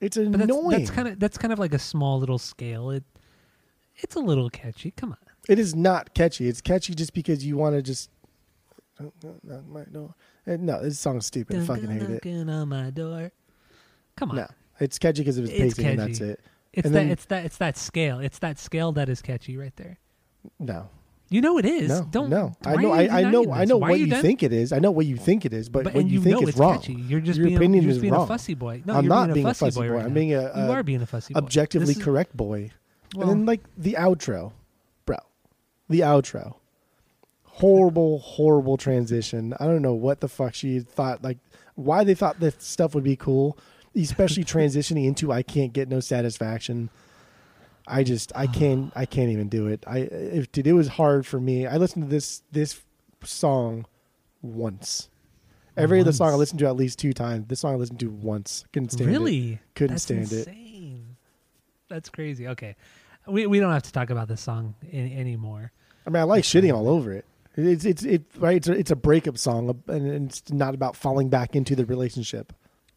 It's
But that's,
annoying.
that's kind of that's kind of like a small little scale. It it's a little catchy. Come on.
It is not catchy. It's catchy just because you want to just. No, no. Eh, No, this song's stupid. I fucking hate it.
on my door. Come on.
No, it's catchy because of its
It's
pacing, and that's
catchy.
it.
It's
And
that
then-
it's that it's that scale. It's that scale that is catchy right there.
No,
You know it is.
no,
Don't
no. I know.
are
I,
you
I know.
denying
I
this?
know
Why
what you think it is. I know what you think it is, but,
But
what
and
you, think
know
is
it's
wrong.
catchy. You're just
Your
being
opinion
you're just
is
being
wrong.
a fussy boy. No,
I'm
you're
not
being a fussy, boy. right
I'm
now.
being a,
you are being a fussy boy.
objectively
This is-
correct boy.
Well,
and then like the outro, bro, the outro. Horrible, horrible transition. I don't know what the fuck she thought. Like, why they thought this stuff would be cool, especially transitioning into "I can't get no satisfaction." I just, I can't, I can't even do it. I, if dude, it was hard for me. I listened to this this song once. Every other song I listened to at least two times. This song I listened to once. Couldn't stand it.
really
Couldn't
That's
stand it.
insane. That's crazy. Okay, we we don't have to talk about this song in, anymore.
I mean, I like
That's
shitting all over it. It's it's it right. It's a, it's a breakup song, and it's not about falling back into the relationship.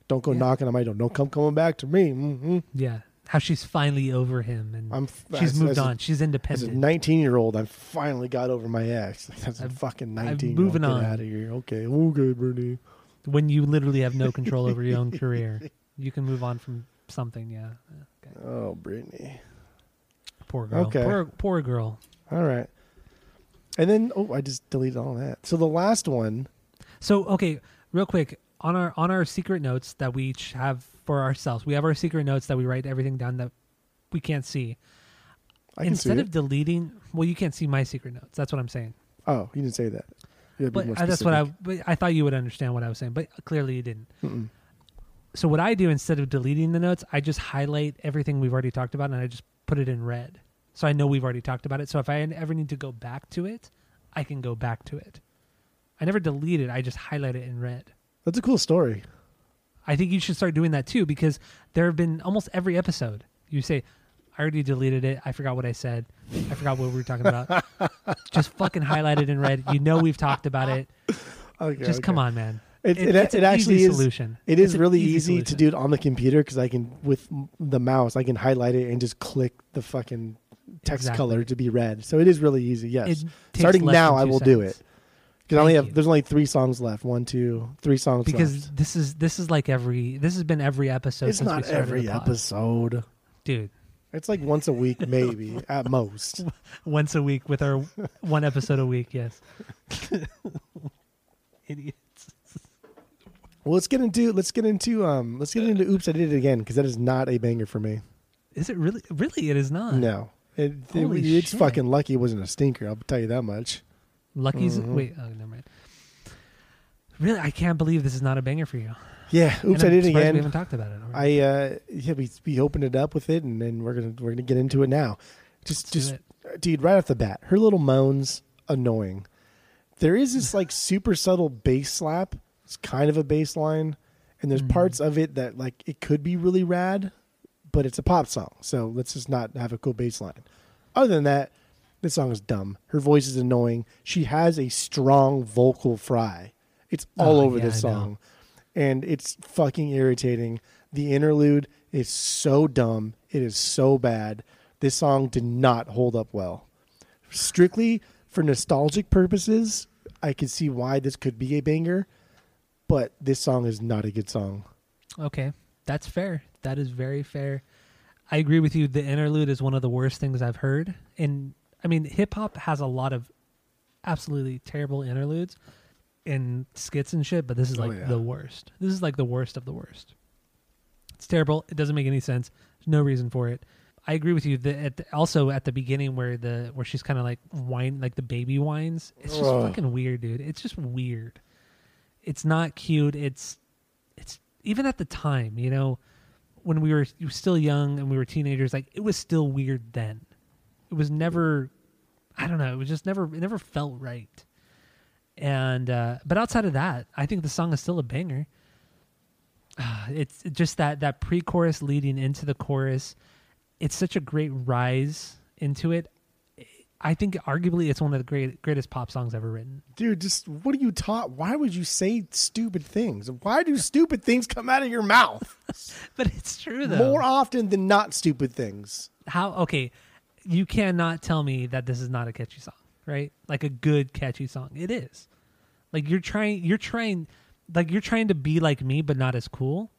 Don't go
Yeah.
knocking on my door. Don't come coming back to me. hmm
Yeah, how she's finally over him and
I'm
she's
as-
moved
as a-
on. she's
As a
independent.
19 year old, I finally got over my ex. That's a
I'm-
fucking
I'm
19.
moving on.
out of here. Okay, okay, Britney.
when you literally have no control over your own career, you can move on from something. Yeah, okay.
Oh, Britney.
Poor girl.
Okay.
Poor poor girl.
All right. And then, oh, I just deleted all that. So the last one,
So okay, real quick on our on our secret notes that we each have for ourselves, we have our secret notes that we write everything down that we can't see.
I can
Instead
see
of
it.
deleting, well, you can't see my secret notes. That's what I'm saying.
Oh, you didn't say that.
But that's what I. But I thought you would understand what I was saying, but clearly you didn't.
Mm-mm.
So what I do instead of deleting the notes, I just highlight everything we've already talked about, and I just put it in red, so I know we've already talked about it. So if I ever need to go back to it, I can go back to it. I never delete it. I just highlight it in red.
That's a cool story.
I think you should start doing that too because there have been almost every episode. You say, I already deleted it. I forgot what I said. I forgot what we were talking about. Just fucking highlight it in red. You know we've talked about it.
Okay,
Just
okay.
come on, man.
It,
It-
it, it actually is.
solution. It's
really
easy
easy, to do it on the computer because I can with the mouse I can highlight it and just click the fucking text
Exactly.
color to be red. So it is really easy. Yes. Starting now, I will do it because I only have
you.
there's only three songs left. One, two, three songs
because
left.
this is this is like every this has been every episode.
It's
since we
not
started
every episode.
dude.
It's like once a week, maybe at most.
Once a week with our one episode a week. Yes. Idiots.
Well, let's get into let's get into um let's get into Oops, I did it again because that is not a banger for me.
Is it really? Really, it is not.
No, it, it-
Holy
it's
shit.
fucking lucky it wasn't a stinker. I'll tell you that much.
Lucky's.
Mhm.
Wait. Oh, never mind. Really, I can't believe this is not a banger for you.
Yeah,
And
Oops, I
I'm
did it
surprised We
again.
haven't talked about it. already.
I uh yeah we we opened it up with it and then we're gonna we're gonna get into it now. Just just dude, right off the bat, her little moans annoying. There is this like super subtle bass slap. It's kind of a bass line, and there's
Mhm.
parts of it that like it could be really rad, but it's a pop song, so let's just not have a cool bass line. Other than that, this song is dumb. Her voice is annoying. She has a strong vocal fry. It's all
Oh,
over
yeah,
this song and it's fucking irritating. The interlude is so dumb. It is so bad. This song did not hold up well. Strictly for nostalgic purposes, I can see why this could be a banger, but this song is not a good song.
Okay, that's fair. That is very fair. I agree with you. The interlude is one of the worst things I've heard. And I mean, hip hop has a lot of absolutely terrible interludes and skits and shit, but this is
Oh,
like
yeah.
the worst. This is like the worst of the worst. It's terrible. It doesn't make any sense. There's no reason for it. I agree with you. That at the, also at the beginning where the where she's kind of like whine like the baby whines. It's just fucking weird, dude. It's just weird. It's not cute. It's it's even at the time, you know, when we were, still young and we were teenagers, like it was still weird then. It was never, I don't know, it was just never, it never felt right. And uh but outside of that, I think the song is still a banger. it's just that that pre-chorus leading into the chorus. It's such a great rise into it. I think arguably it's one of the great greatest pop songs ever written.
Dude, just what are you taught? Why would you say stupid things? Why do stupid things come out of your mouth?
But it's true though.
More often than not, stupid things.
How okay, you cannot tell me that this is not a catchy song, right? Like a good catchy song. It is. Like you're trying you're trying like you're trying to be like me but not as cool.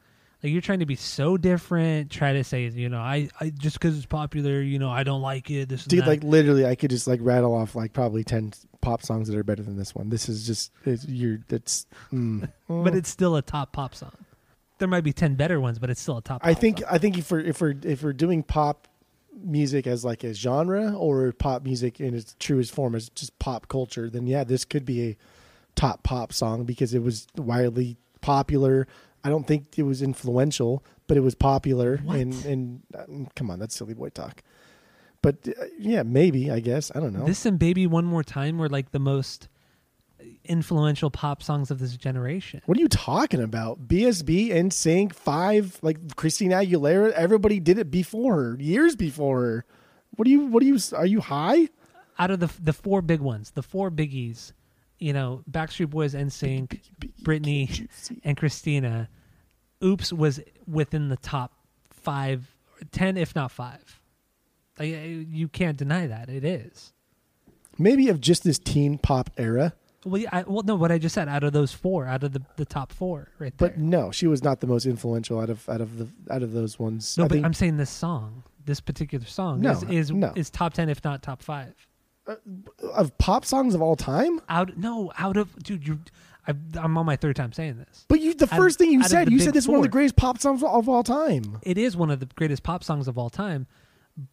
Like you're trying to be so different, try to say, you know, I, I just because it's popular, you know, I don't like it. This
Dude, like literally, I could just like rattle off like probably ten pop songs that are better than this one. This is just it's, you're that's. Mm.
but it's still a top pop song. There might be ten better ones, but it's still a top.
I think
song.
I think if we're if we're if we're doing pop music as like a genre or pop music in its truest form as just pop culture, then yeah, this could be a top pop song because it was wildly popular. I don't think it was influential, but it was popular.
What?
And and um, come on, that's silly boy talk. But uh, yeah, maybe I guess I don't know.
this and "Baby One More Time" were like the most influential pop songs of this generation.
What are you talking about? BSB NSYNC Five, like Christina Aguilera. Everybody did it before her, years before her. What do you? What do you? Are you high?
Out of the the four big ones, the four biggies, you know, Backstreet Boys, NSYNC, Britney, and Christina. Oops was within the top five, ten, if not five. Like, uh, you can't deny that it is.
Maybe of just this teen pop era,
Well, yeah, I, well, no, what I just said, out of those four, out of the, the top four, right there.
but no, she was not the most influential out of out of the out of those ones.
no,
I
but
think
I'm saying this song, this particular song,
No,
is is,
no.
is top ten, if not top five.
Uh, of pop songs of all time.
Out, no, out of dude, you, I, I'm on my third time saying this.
But you, the
Out-
first thing you said, you said this is one of the greatest pop songs of all time.
It is one of the greatest pop songs of all time,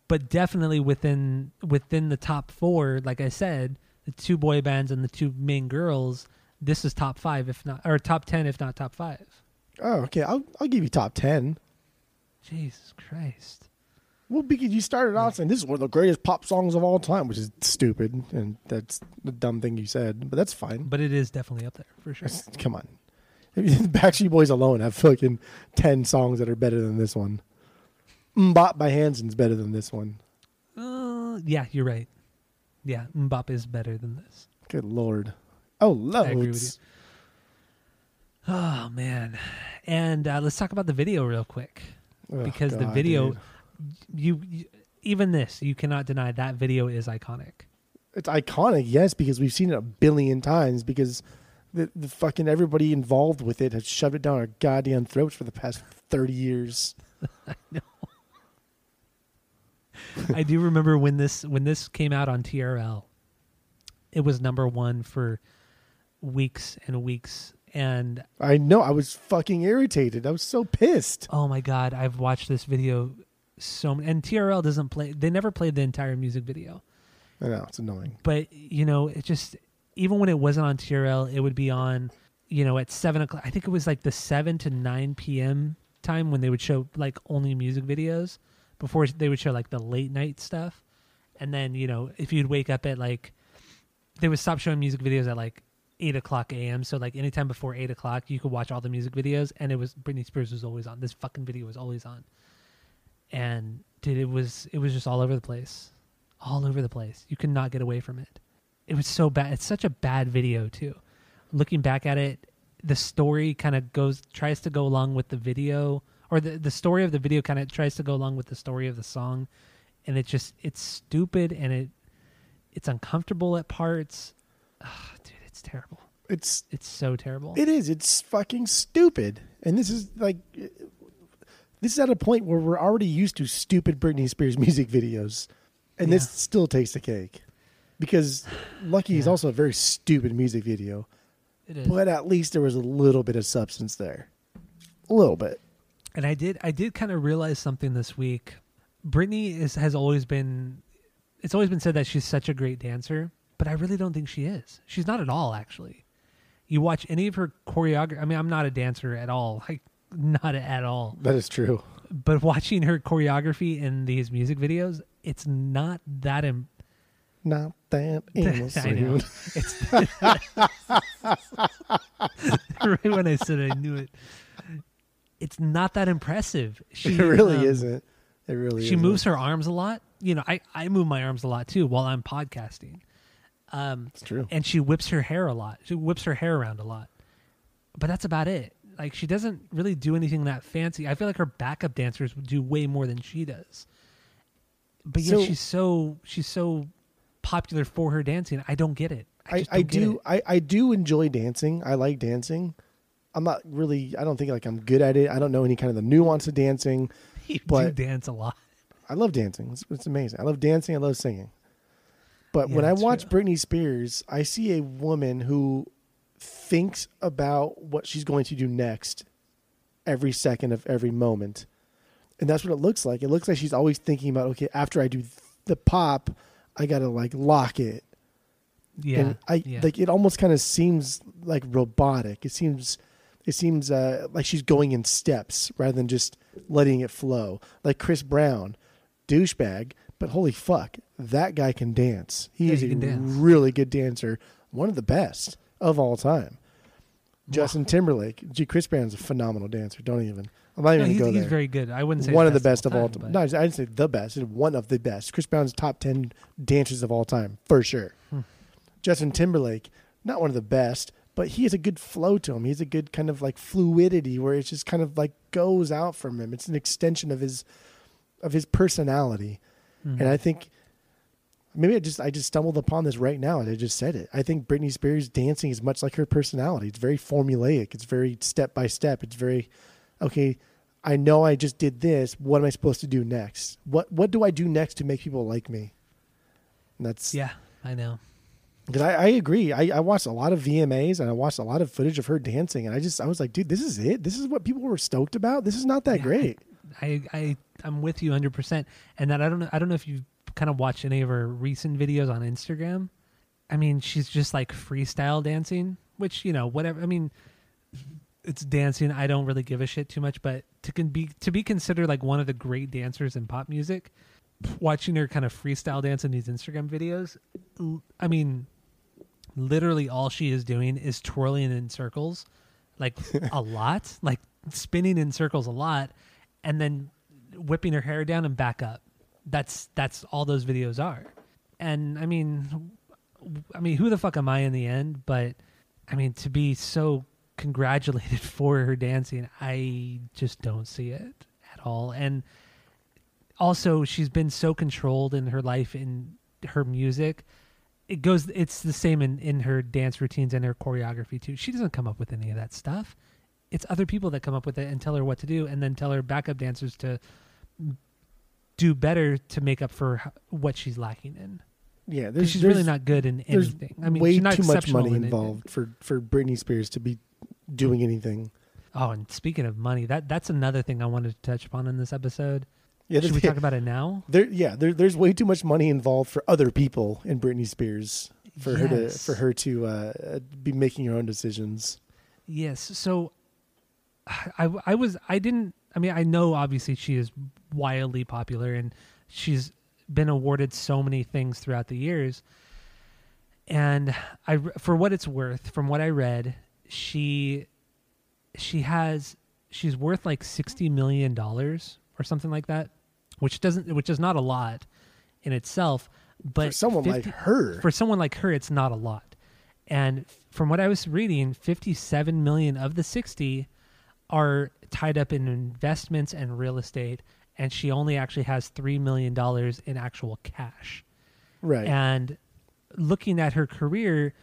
but definitely within within the top four. Like I said, the two boy bands and the two main girls. This is top five, if not or top ten, if not top five.
Oh, okay. I'll I'll give you top ten.
Jesus Christ!
Well, because you started out saying this is one of the greatest pop songs of all time, which is stupid, and that's the dumb thing you said. But that's fine.
But it is definitely up there for sure.
Come on, Backstreet Boys alone have fucking ten songs that are better than this one. MMMBop by Hanson's better than this one.
Uh, yeah, you're right. Yeah, MMMBop is better than this.
Good lord. Oh, loads.
I agree with Oh man, and uh, let's talk about the video real quick
Oh,
because the video,
dude.
You, you even this you cannot deny that video is iconic.
It's iconic, yes, because we've seen it a billion times. Because the, the fucking everybody involved with it has shoved it down our goddamn throats for the past thirty years.
I know. I do remember when this when this came out on TRL, it was number one for weeks and weeks. And
I know. I was fucking irritated. I was so pissed.
oh my god, I've watched this video so m- and TRL doesn't play. They never played the entire music video.
I know it's annoying.
but you know it just even when it wasn't on TRL, it would be on you know at seven o'clock. I think it was like the seven to nine p.m. time when they would show like only music videos before they would show like the late night stuff. And then you know if you'd wake up at like they would stop showing music videos at like eight o'clock a.m. So like anytime before eight o'clock, you could watch all the music videos, and it was Britney Spears was always on. This fucking video was always on, and dude, it was it was just all over the place, all over the place. You could not get away from it. It was so bad. It's such a bad video too. Looking back at it, the story kind of goes tries to go along with the video, or the the story of the video kind of tries to go along with the story of the song, and it just it's stupid and it it's uncomfortable at parts. Ugh, dude, it's terrible.
It's
It's so terrible.
it is. It's fucking stupid. And this is like this is at a point where we're already used to stupid Britney Spears music videos, and this still takes the cake. Because Lucky is also a very stupid music video,
It is.
but at least there was a little bit of substance there, a little bit.
And I did I did kind of realize something this week. Britney is has always been it's always been said that she's such a great dancer, but I really don't think she is. She's not at all actually. You watch any of her choreography I mean I'm not a dancer at all. Like not at all.
That is true.
But watching her choreography in these music videos, it's not that Im-
Not that
I know. It's right when I said I knew it. it's not that impressive. She
it really
um,
isn't. It really.
She
isn't.
She moves her arms a lot. You know, I I move my arms a lot too while I'm podcasting. Um,
It's true.
and she whips her hair a lot. She whips her hair around a lot. But that's about it. Like she doesn't really do anything that fancy. I feel like her backup dancers do way more than she does. But yet
So-
she's so she's so popular for her dancing. I don't get it. I,
I,
just
I do. I, I do enjoy dancing. I like dancing. I'm not really I don't think like I'm good at it. I don't know any kind of the nuance of dancing.
You do
but-
dance a lot.
I love dancing. It's, it's amazing. I love dancing. I love singing. But
Yeah,
when I watch
true.
Britney Spears, I see a woman who thinks about what she's going to do next every second of every moment. And that's what it looks like. It looks like she's always thinking about, okay, after I do the pop, I got to like lock it.
Yeah.
and I
yeah.
like it almost kind of seems like robotic. It seems it seems uh, like she's going in steps rather than just letting it flow. Like Chris Brown, douchebag, but holy fuck, that guy can dance. He
Yeah,
is
he
a
dance.
really good dancer, one of the best of all time. Justin Timberlake, gee, Chris Brown's a phenomenal dancer. Don't even. I'm not
No,
even
he's,
gonna go
he's
there
very good. I wouldn't say
one of the
best
of all
time.
No, I didn't say the best. It's one of the best. Chris Brown's top ten dancers of all time for sure.
Hmm.
Justin Timberlake, not one of the best, but he has a good flow to him. He has a good kind of like fluidity where it just kind of like goes out from him. It's an extension of his of his personality,
Mhm.
and I think maybe I just I just stumbled upon this right now and I just said it. I think Britney Spears dancing is much like her personality. It's very formulaic. It's very step by step. It's very okay. I know I just did this. What am I supposed to do next? What What do I do next to make people like me? And that's
yeah, I know.
because I, I agree. I, I watched a lot of VMAs and I watched a lot of footage of her dancing, and I just I was like, dude, this is it. This is what people were stoked about. This is not that
Yeah,
great.
I I I'm with you 100. percent And that I don't know. I don't know if you've kind of watched any of her recent videos on Instagram. I mean, she's just like freestyle dancing, which you know, whatever. I mean, it's dancing. I don't really give a shit too much, but to can be to be considered like one of the great dancers in pop music, watching her kind of freestyle dance in these Instagram videos, I mean, literally all she is doing is twirling in circles, like a lot, like spinning in circles a lot, and then whipping her hair down and back up. That's that's all those videos are. And I mean, I mean, who the fuck am I in the end? But I mean, to be so congratulated for her dancing, I just don't see it at all. And also, she's been so controlled in her life in her music. It goes. It's the same in in her dance routines and her choreography too. She doesn't come up with any of that stuff. It's other people that come up with it and tell her what to do, and then tell her backup dancers to do better to make up for what she's lacking in.
Yeah, there's
she's
there's,
really not good in anything. I mean,
way
she's not
too much money
in it.
involved for for Britney Spears to be doing anything.
Oh, and speaking of money, that that's another thing I wanted to touch upon in this episode.
Yeah,
Should we
there's-
talk about it now?
There, yeah, there, there's way too much money involved for other people in Britney Spears for her to for her to uh, be making her own decisions.
Yes. So I I was I didn't I mean I know obviously she is wildly popular and she's been awarded so many things throughout the years. And I for what it's worth from what I read, she she has she's worth like 60 million dollars or something like that, which doesn't which is not a lot in itself, but
for someone
50
like her,
for someone like her it's not a lot and from what i was reading 57 million of the 60 are tied up in investments and real estate and she only actually has 3 million dollars in actual cash
right?
and looking at her career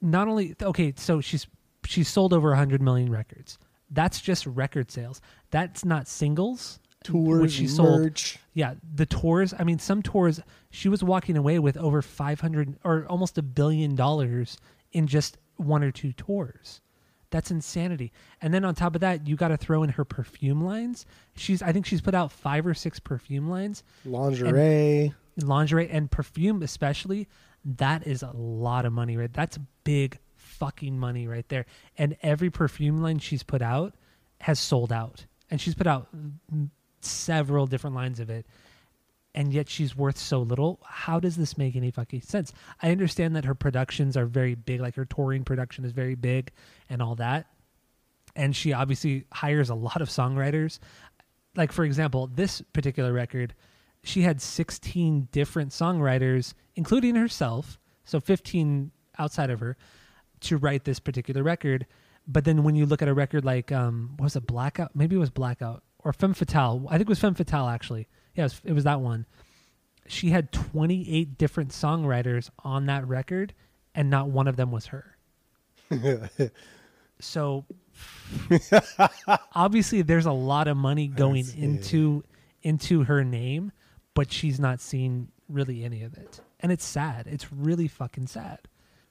not only okay so she's she's sold over 100 million records that's just record sales that's not singles
Tours,
which she sold
merch.
yeah, the tours. I mean, some tours she was walking away with over five hundred or almost a billion dollars in just one or two tours. That's insanity. And then on top of that, you got to throw in her perfume lines. She's, I think she's put out five or six perfume lines,
lingerie.
lingerie and perfume especially. That is a lot of money, right? That's big fucking money right there. And every perfume line she's put out has sold out, and she's put out several different lines of it and yet she's worth so little. How does this make any fucking sense? I understand that her productions are very big, like her touring production is very big and all that. and she obviously hires a lot of songwriters. Like for example, this particular record, she had 16 different songwriters, including herself, so 15 outside of her, to write this particular record. But then when you look at a record like um, what was it Blackout? Maybe it was Blackout or Femme Fatale. I think it was Femme Fatale actually. Yeah, it was, it was that one. She had 28 different songwriters on that record, and not one of them was her. so obviously there's a lot of money going into into her name but she's not seeing really any of it and it's sad it's really fucking sad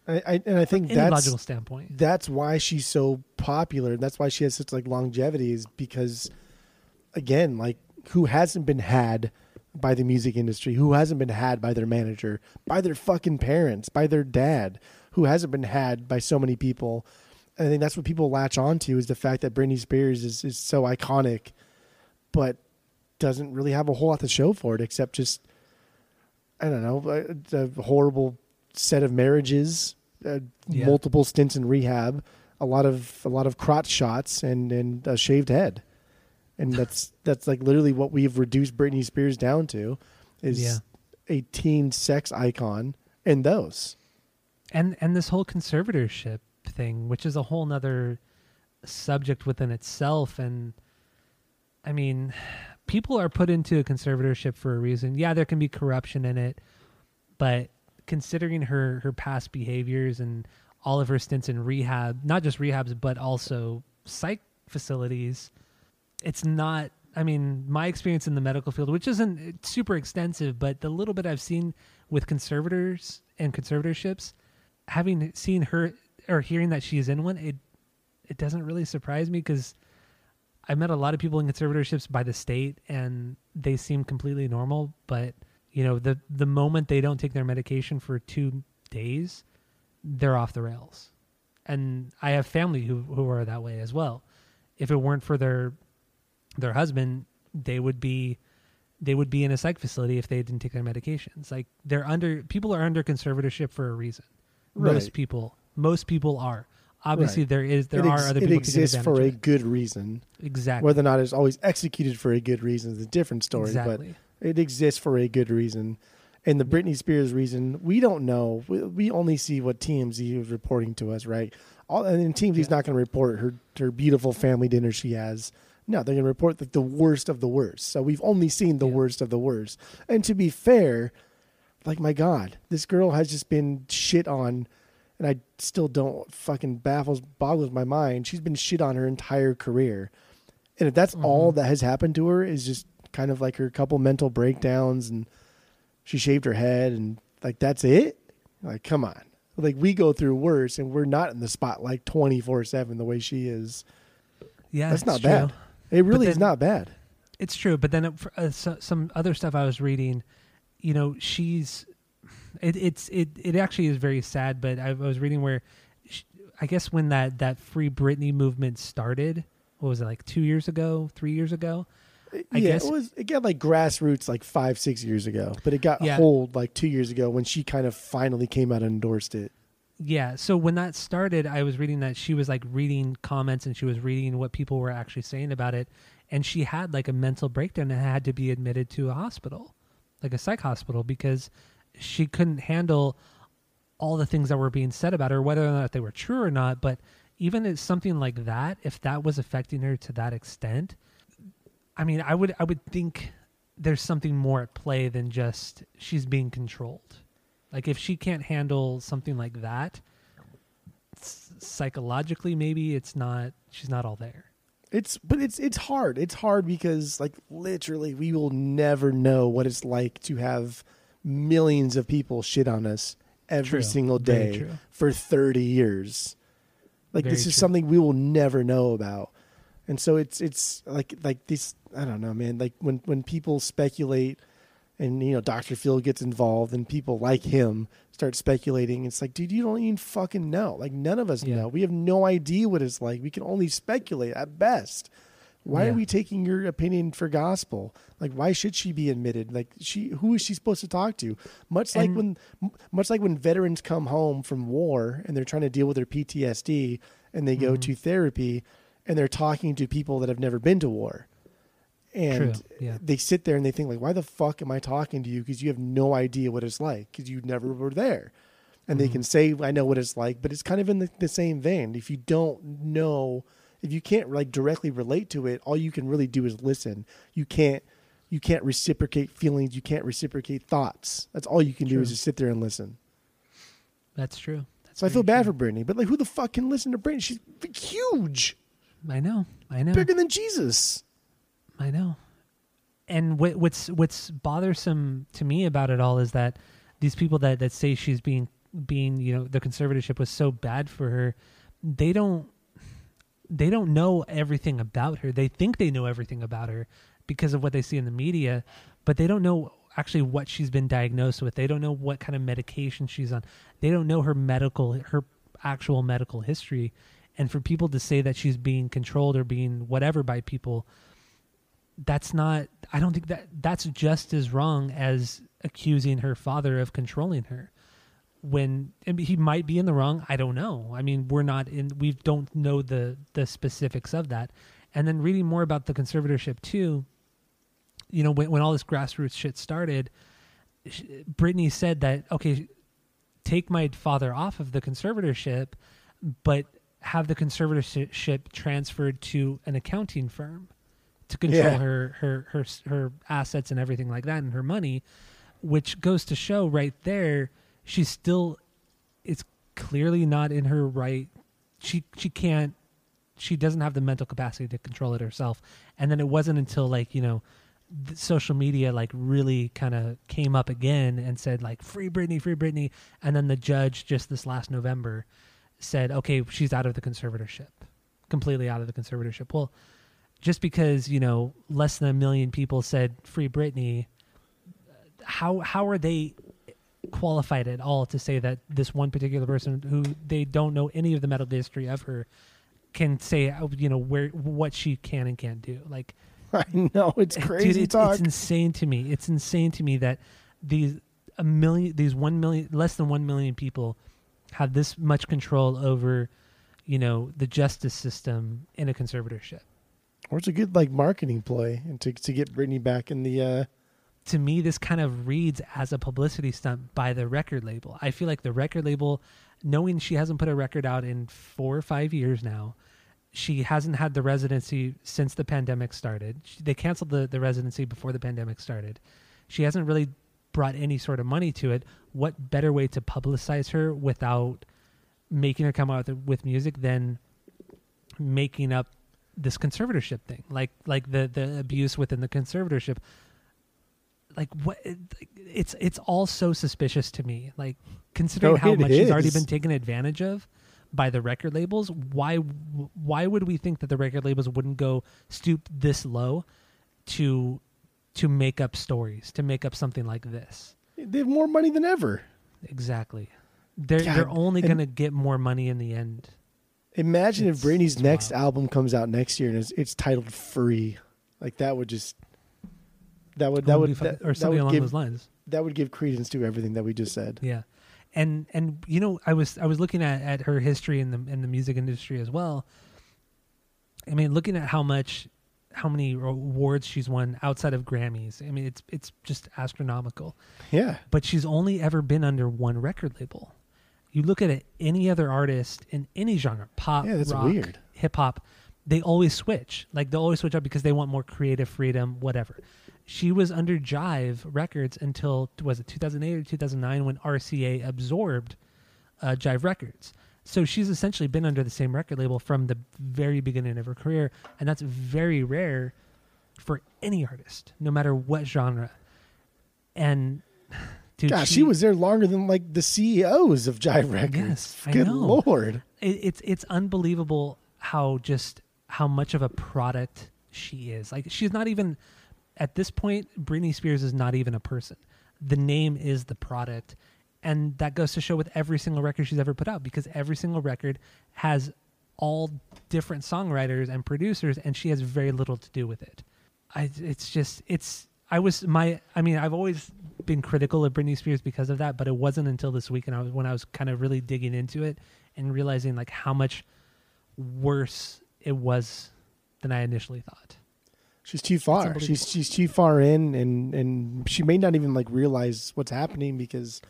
I, I, and I think
any
that's
logical standpoint
that's why she's so popular. That's why she has such like longevity is because, again, like who hasn't been had by the music industry? Who hasn't been had by their manager, by their fucking parents, by their dad? Who hasn't been had by so many people? And I think that's what people latch onto is the fact that Britney Spears is, is so iconic, but doesn't really have a whole lot to show for it except just I don't know a, a horrible set of marriages, uh,
Yeah.
multiple stints in rehab, a lot of a lot of crotch shots, and and a shaved head, and that's that's like literally what we've reduced Britney Spears down to, is
Yeah.
a teen sex icon, and those.
and and this whole conservatorship thing which is a whole nother subject within itself and i mean people are put into a conservatorship for a reason yeah there can be corruption in it but considering her her past behaviors and all of her stints in rehab not just rehabs but also psych facilities it's not i mean my experience in the medical field which isn't super extensive but the little bit i've seen with conservators and conservatorships having seen her or hearing that she's in one it it doesn't really surprise me because i met a lot of people in conservatorships by the state and they seem completely normal but you know the the moment they don't take their medication for two days they're off the rails. And i have family who who are that way as well. If it weren't for their their husband they would be they would be in a psych facility if they didn't take their medications like they're under people are under conservatorship for a reason most people most people are obviously
Right.
there is there
it
are
ex-
other
it
people
exists for a good reason.
exactly
Whether or not it's always executed for a good reason is a different story.
exactly
But it exists for a good reason. And the Britney Spears reason, we don't know. We, we only see what TMZ is reporting to us, right? All, and TMZ's
Yeah.
not going to report her her beautiful family dinner she has. No, they're going to report the, the worst of the worst. So we've only seen the
Yeah.
worst of the worst. And to be fair, like my God, this girl has just been shit on, and I still don't fucking baffles boggles my mind. She's been shit on her entire career, and if that's mm-hmm. all that has happened to her is just kind of like her couple mental breakdowns and she shaved her head and like that's it. Like come on, like we go through worse, and we're not in the spotlight twenty four seven the way she is.
yeah
That's not
true.
bad. It really is not bad.
It's true, but then it, uh, so, some other stuff I was reading, you know, she's it, it's it it actually is very sad. But I, I was reading where, sh I guess when that that Free Britney movement started, what was it like two years ago, three years ago? I
yeah,
guess-
it was. It got like grassroots like five, six years ago, but it got
Yeah.
hold like two years ago when she kind of finally came out and endorsed it.
Yeah. So when that started, I was reading that she was like reading comments and she was reading what people were actually saying about it. And she had like a mental breakdown and had to be admitted to a hospital, like a psych hospital, because she couldn't handle all the things that were being said about her, whether or not they were true or not. But even as something like that, if that was affecting her to that extent, I mean, I would I would think there's something more at play than just she's being controlled. Like if she can't handle something like that, psychologically maybe it's not she's not all there.
It's but it's it's hard. It's hard because like literally we will never know what it's like to have millions of people shit on us every
True.
single day for 30 years. Like
Very
this is
true.
something we will never know about. And so it's it's like like this I don't know, man. Like when when people speculate and you know Dr. Phil gets involved and people like him start speculating, it's like, dude, you don't even fucking know. Like none of us
Yeah.
know. We have no idea what it's like. We can only speculate at best. Why
Yeah.
are we taking your opinion for gospel? Like, why should she be admitted? Like, she who is she supposed to talk to? Much like
And-
when, much like when veterans come home from war and they're trying to deal with their PTSD and they go
Mm-hmm.
to therapy, and they're talking to people that have never been to war. And
yeah.
they sit there and they think like, why the fuck am I talking to you? Because you have no idea what it's like because you never were there. And
Mm-hmm.
they can say, I know what it's like, but it's kind of in the, the same vein. If you don't know, if you can't like directly relate to it, all you can really do is listen. You can't, you can't reciprocate feelings. You can't reciprocate thoughts. That's all you can do is just sit there and listen.
That's true. That's
So I feel bad
true.
for Britney, but like, who the fuck can listen to Britney? She's huge,
I know. I know.
bigger than Jesus.
I know. And what, what's what's bothersome to me about it all is that these people that, that say she's being being you know the conservatorship was so bad for her, they don't they don't know everything about her. They think they know everything about her because of what they see in the media, but they don't know actually what she's been diagnosed with. They don't know what kind of medication she's on. They don't know her medical her actual medical history. And for people to say that she's being controlled or being whatever by people, that's not I don't think that that's just as wrong as accusing her father of controlling her. When he might be in the wrong i don't know. I mean we're not in we don't know the the specifics of that. And then reading more about the conservatorship too you know when, when all this grassroots shit started brittany said that okay take my father off of the conservatorship but have the conservatorship transferred to an accounting firm to control
Yeah.
her her her her assets and everything like that and her money which goes to show right there she's still it's clearly not in her right. She she can't she doesn't have the mental capacity to control it herself. And then it wasn't until like you know social media like really kind of came up again and said like free Britney free Britney. And then the judge just this last November said okay she's out of the conservatorship completely out of the conservatorship. Well just because you know less than a million people said free Britney how how are they qualified at all to say that this one particular person who they don't know any of the medical history of her can say uh, you know where what she can and can't do? Like
I know it's crazy
dude, it's,
talk.
it's insane to me. It's insane to me that these a million these 1 million less than 1 million people have this much control over you know the justice system in a conservatorship
or it's a good like marketing play and to to get Britney back in the. uh
to me this kind of reads as a publicity stunt by the record label. I feel like the record label knowing she hasn't put a record out in four or five years now she hasn't had the residency since the pandemic started. She, they canceled the, the residency before the pandemic started. She hasn't really brought any sort of money to it. What better way to publicize her without making her come out with, with music than making up this conservatorship thing like like the the abuse within the conservatorship. Like what it's it's all so suspicious to me. Like considering
No,
how much she's already been taken advantage of by the record labels why why would we think that the record labels wouldn't go stoop this low to to make up stories to make up something like this?
They have more money than ever.
exactly. They're
God,
they're only going to get more money in the end
Imagine if
It's-
Britney's
it's
next
wild.
album comes out next year and it's, it's titled "Free." Like that would just that would
That would
would that,
or something along
give
those lines
that would give credence to everything that we just said.
Yeah, and and you know, I was I was looking at, at her history in the in the music industry as well. I mean, looking at how much, how many awards she's won outside of Grammys. I mean, it's it's just astronomical.
Yeah,
But she's only ever been under one record label. You look at it, any other artist in any genre, pop,
Yeah, that's
rock,
weird.
hip hop, they always switch. Like they always switch up because they want more creative freedom, whatever. She was under Jive Records until was it 2008 or 2009 when RCA absorbed uh, Jive Records. So she's essentially been under the same record label from the very beginning of her career, and that's very rare for any artist, no matter what genre. And dude,
gosh, she, was there longer than like the CEOs of Jive Records.
Yes,
Good lord.
it, it's it's unbelievable how just how much of a product she is. Like she's not even at this point. Britney Spears is not even a person. The name is the product, and that goes to show with every single record she's ever put out because every single record has all different songwriters and producers, and she has very little to do with it. I it's just it's I was my I mean I've always been critical of Britney Spears because of that, but it wasn't until this week and I was when I was kind of really digging into it and realizing like how much worse it was than I initially thought.
She's too far. She's she's too far in, and and she may not even like realize what's happening because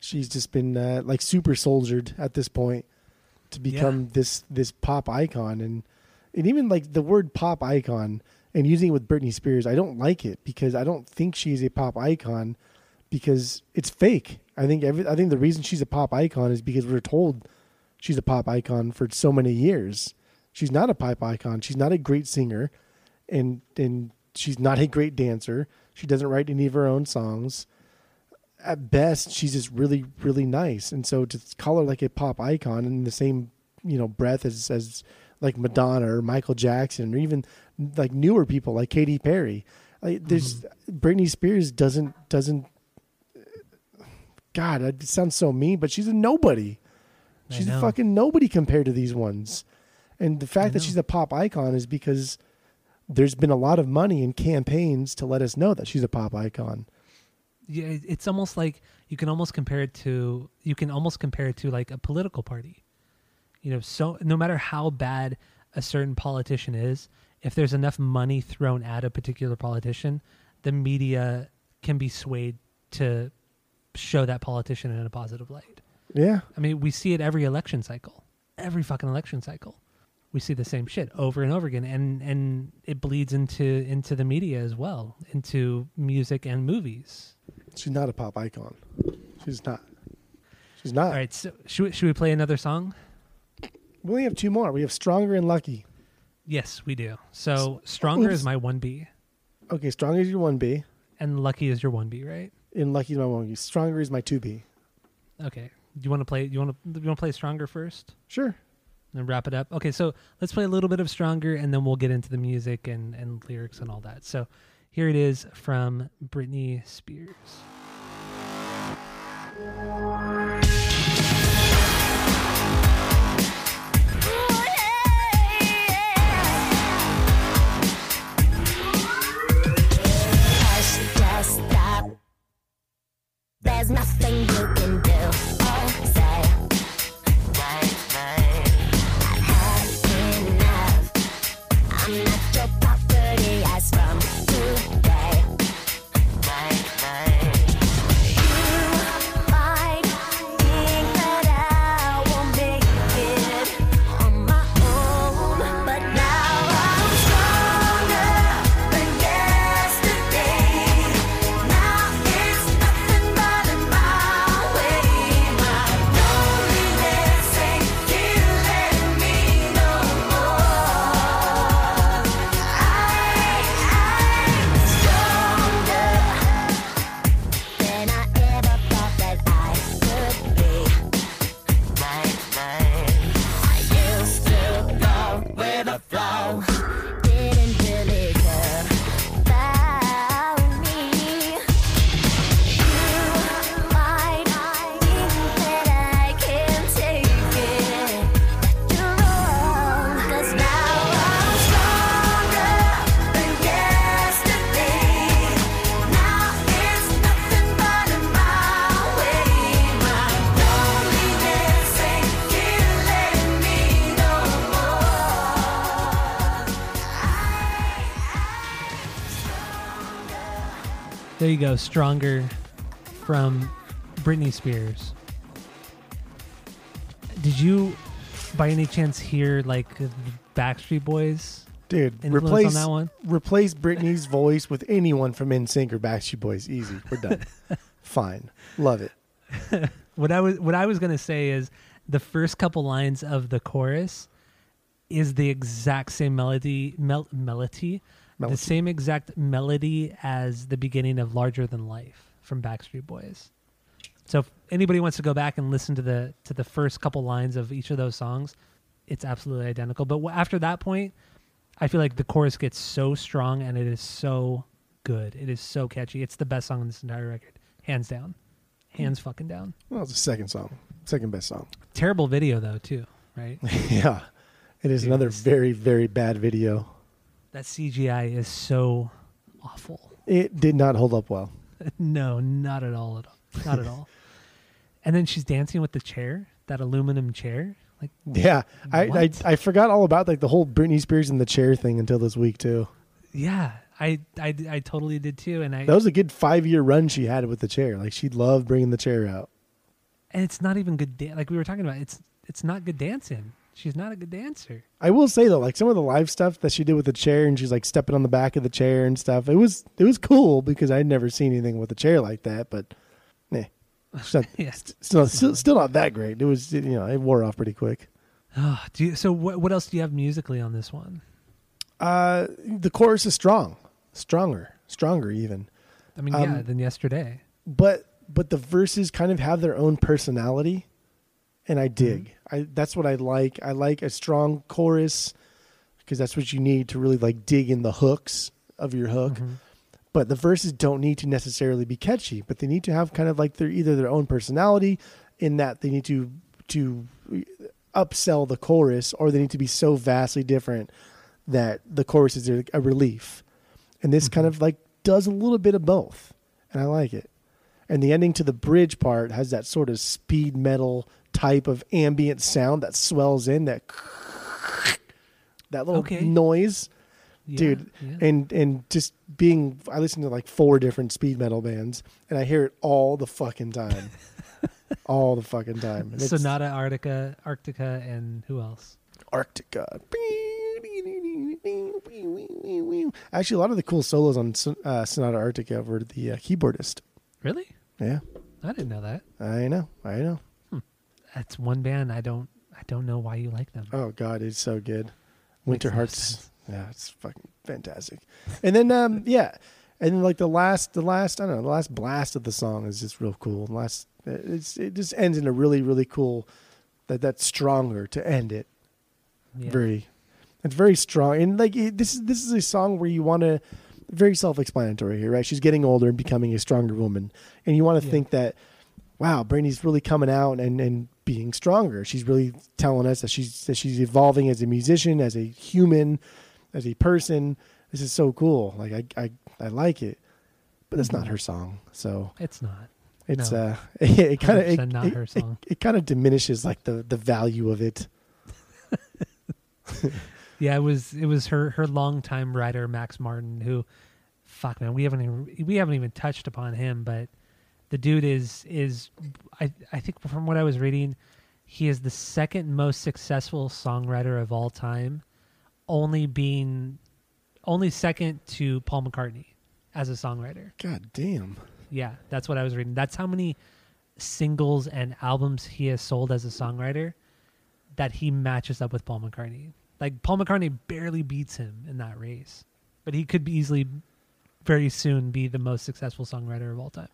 she's just been uh, like super soldiered at this point to become this this pop icon, and and even like the word pop icon and using it with Britney Spears, I don't like it because I don't think she's a pop icon because it's fake. I think every I think the reason she's a pop icon is because we're told she's a pop icon for so many years. She's not a pop icon. She's not a great singer, and and she's not a great dancer. She doesn't write any of her own songs. At best, she's just really really nice. And so to call her like a pop icon in the same you know breath as as like Madonna or Michael Jackson or even like newer people like Katy Perry. Like, there's mm-hmm. Britney Spears doesn't doesn't. God, it sounds so mean, but she's a nobody. She's a fucking nobody compared to these ones. And the fact that she's a pop icon is because there's been a lot of money in campaigns to let us know that she's a pop icon.
Yeah, it's almost like you can almost compare it to you can almost compare it to like a political party. You know, so no matter how bad a certain politician is, if there's enough money thrown at a particular politician, the media can be swayed to show that politician in a positive light.
Yeah.
I mean, we see it every election cycle. Every fucking election cycle. We see the same shit over and over again and and it bleeds into into the media as well, into music and movies.
She's not a pop icon. She's not. She's not.
All right, so should we, should we play another song?
We only have two more. We have Stronger and Lucky.
Yes, we do. So oh, Stronger
Oops.
is my 1B
Okay, Stronger is your 1B,
and Lucky is your 1B, right?
and Lucky is my 1B. Stronger is my 2B.
Okay. Do you want to play you want to you want to play Stronger first?
Sure.
and wrap it up. Okay, so let's play a little bit of Stronger and then we'll get into the music and, and lyrics and all that. So here it is from Britney Spears.
You go, Stronger
from Britney Spears. Did you by any chance hear like the Backstreet Boys
Dude, replace
on that one?
replace Britney's voice with anyone from NSYNC or Backstreet Boys. Easy. We're done. Fine. Love it.
What I was what I was gonna say is the first couple lines of the chorus is the exact same melody mel- melody,
Melody.
the same exact melody as the beginning of Larger Than Life from Backstreet Boys. So if anybody wants to go back and listen to the to the first couple lines of each of those songs, it's absolutely identical. But after that point, I feel like the chorus gets so strong and it is so good. It is so catchy. It's the best song on this entire record, hands down, hands fucking down.
Well, it's the second song. Second best song.
Terrible video though too, right?
yeah. It is
Dude,
another very, very bad video.
That CGI is so awful.
It did not hold up well.
no, not at all. At all. Not at all. And then she's dancing with the chair, that aluminum chair. Like,
Yeah, I, I I forgot all about like the whole Britney Spears in the chair thing until this week too.
yeah, I, I, I totally did too. And I,
That was a good five year run she had with the chair. Like she loved bringing the chair out.
and it's not even good. Dan- like we were talking about, it's, it's not good dancing. She's not a good dancer.
I will say though, like some of the live stuff that she did with the chair, and she's like stepping on the back of the chair and stuff. It was it was cool because I'd never seen anything with a chair like that. But, it's not,
Yeah.
still, still still not that great. It was you know it wore off pretty quick.
Oh, do you, so what, what else do you have musically on this one?
Uh, the chorus is strong, stronger, stronger even.
I mean, yeah,
Um,
than yesterday.
but but the verses kind of have their own personality and i mm-hmm. dig. I that's what i like. I like a strong chorus because that's what you need to really like dig in the hooks of your hook. Mm-hmm. But the verses don't need to necessarily be catchy but they need to have kind of like their either their own personality in that they need to to upsell the chorus or they need to be so vastly different that the chorus is a, a relief. And this kind mm-hmm. of like does a little bit of both and i like it and the ending to the bridge part has that sort of speed metal type of ambient sound that swells in that that little
Okay.
noise
Yeah,
dude
yeah.
and and just being i listen to like four different speed metal bands and i hear it all the fucking time all the fucking time And
Sonata Arctica, Arctica, and who else?
arctica actually a lot of the cool solos on uh, sonata arctica were the uh, keyboardist
Really?
Yeah
I didn't know that.
i know i know
That's one band I don't I don't know why you like them.
Oh God, it's so good. Winter
no
Hearts.
sense.
Yeah, it's fucking fantastic. And then um yeah. And then like the last the last I don't know, the last blast of the song is just real cool. The last it's it just ends in a really, really cool that that's stronger to end it.
Yeah.
Very it's very strong. And like it, this is this is a song where you want to very self-explanatory here, right? She's getting older and becoming a stronger woman. And you want to
Yeah.
think that wow, Brandy's really coming out and, and being stronger. She's really telling us that she's that she's evolving as a musician, as a human, as a person. This is so cool. Like I I, I like it. But that's not her song. So
It's not.
it's
No.
uh it kind of
100%
it,
not
it-
her
it-
song.
It, kind of diminishes like the the value of it.
Yeah, it was it was her her longtime writer Max Martin who, fuck man, we haven't even, we haven't even touched upon him, but the dude is is I I think from what I was reading, he is the second most successful songwriter of all time, only being only second to Paul McCartney as a songwriter.
God damn.
Yeah, that's what I was reading. That's how many singles and albums he has sold as a songwriter that he matches up with Paul McCartney. Like Paul McCartney barely beats him in that race, but he could be easily very soon be the most successful songwriter of all time.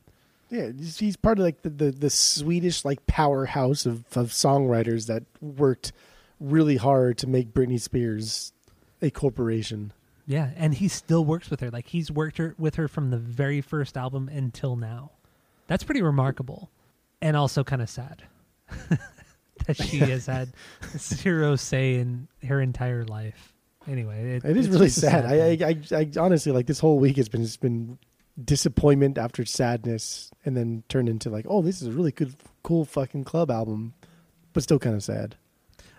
Yeah, he's he's part of like the, the, the Swedish like powerhouse of, of songwriters that worked really hard to make Britney Spears a corporation.
Yeah, and he still works with her. Like he's worked her, with her from the very first album until now. That's pretty remarkable, and also kind of sad that she has had zero say in her entire life. Anyway, it,
It is really
a
sad. I. I, I, I honestly like this whole week has been just been disappointment after sadness, and then turned into like, oh, this is a really good, cool fucking club album, but still kind of sad.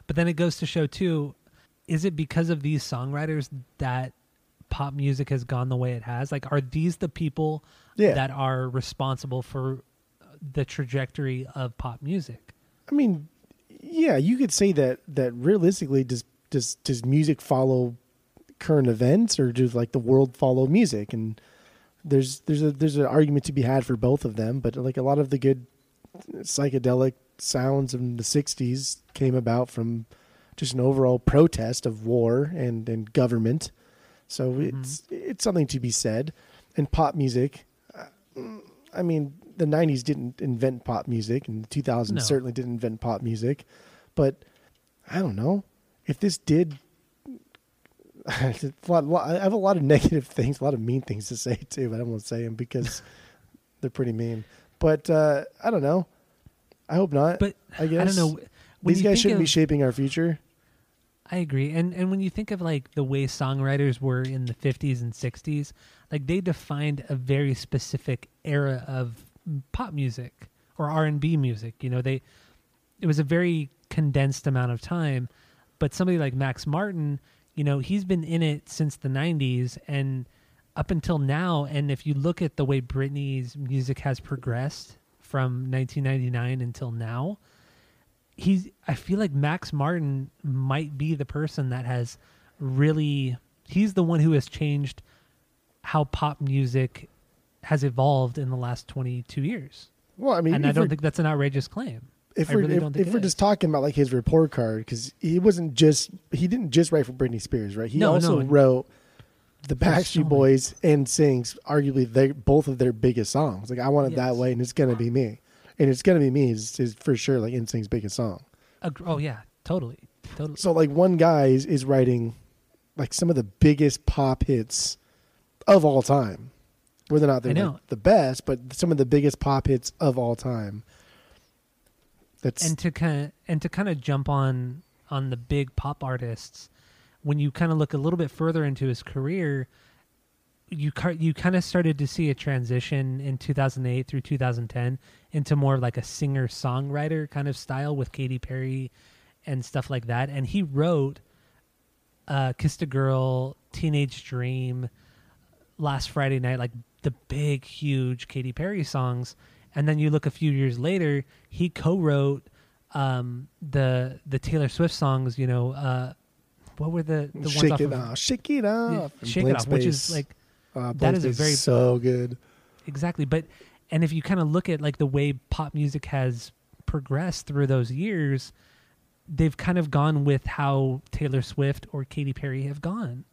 But then it goes to show too, is it because of these songwriters that pop music has gone the way it has? Like, are these the people
Yeah.
that are responsible for the trajectory of pop music?
I mean, yeah, you could say that that realistically, does does does music follow current events, or does like the world follow music? And there's there's a there's an argument to be had for both of them, but like a lot of the good psychedelic sounds in the '60s came about from just an overall protest of war and and government. So it's it's something to be said. And pop music, uh, I mean, the '90s didn't invent pop music, and the 2000s
No.
certainly didn't invent pop music. But I don't know if this did. it's a lot- lot- I have a lot of negative things, a lot of mean things to say too, but I won't say them because they're pretty mean. But uh, I don't know. I hope not.
But
I guess
I don't know. When
these guys shouldn't be shaping our future.
I agree. And and when you think of like the way songwriters were in the 50s and 60s, like they defined a very specific era of pop music or R&B music. You know, they it was a very condensed amount of time. But somebody like Max Martin, you know, he's been in it since the 90s and up until now. And if you look at the way Britney's music has progressed from 1999 until now, he's, I feel like Max Martin might be the person that has really, he's the one who has changed how pop music has evolved in the last 22 years.
Well, I mean,
and I don't think that's an outrageous claim.
if
I
we're
really
if, if we're
is.
just talking about like his report card because he wasn't just he didn't just write for Britney Spears right he
No,
also
no.
wrote the Backstreet
so.
Boys and sings arguably they both of their biggest songs like I want it that way and it's gonna be me and it's gonna be me is, is for sure like NSYNC's biggest song
Ag- oh yeah, totally, totally.
so like one guy is, is writing like some of the biggest pop hits of all time whether or not they're like, the best but some of the biggest pop hits of all time. That's
and to kind of and to kind of jump on on the big pop artists when you kind of look a little bit further into his career you you kind of started to see a transition in 2008 through 2010 into more like a singer songwriter kind of style with Katy Perry and stuff like that. And he wrote uh Kissed a Girl Teenage Dream last Friday night, like the big, huge Katy Perry songs. And then you look a few years later, he co-wrote um, the the Taylor Swift songs. You know, uh, what were the the ones
shake
off
it
of
off shake it
Yeah,
off and
Shake It Off, which is like
Uh,
that is a very-
so good.
exactly. But and if you kind of look at like the way pop music has progressed through those years, they've kind of gone with how Taylor Swift or Katy Perry have gone.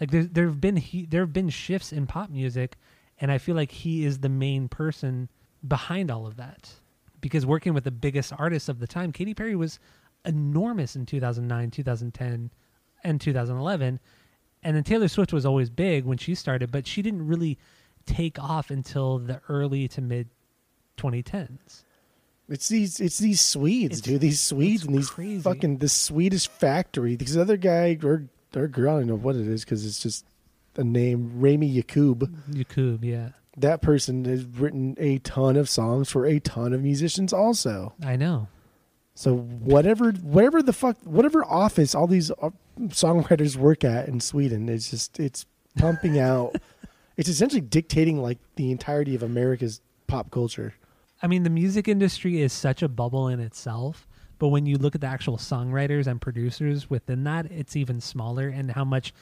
Like there there have been he, there have been shifts in pop music, and I feel like he is the main person behind all of that. Because working with the biggest artists of the time, Katy Perry was enormous in 2009, 2010, and 2011. And then Taylor Swift was always big when she started, but she didn't really take off until the early to mid 2010s.
It's these it's these Swedes,
It's-
dude. These Swedes and these
crazy.
fucking this Swedish factory. This other guy or or girl, I don't know what it is because it's just a name, Rami Yacoub.
Yacoub, yeah.
That person has written a ton of songs for a ton of musicians, also.
I know.
So whatever, whatever the fuck, whatever office all these uh, songwriters work at in Sweden, it's just it's pumping out. It's essentially dictating like the entirety of America's pop culture.
I mean, the music industry is such a bubble in itself, but when you look at the actual songwriters and producers within that, it's even smaller and how much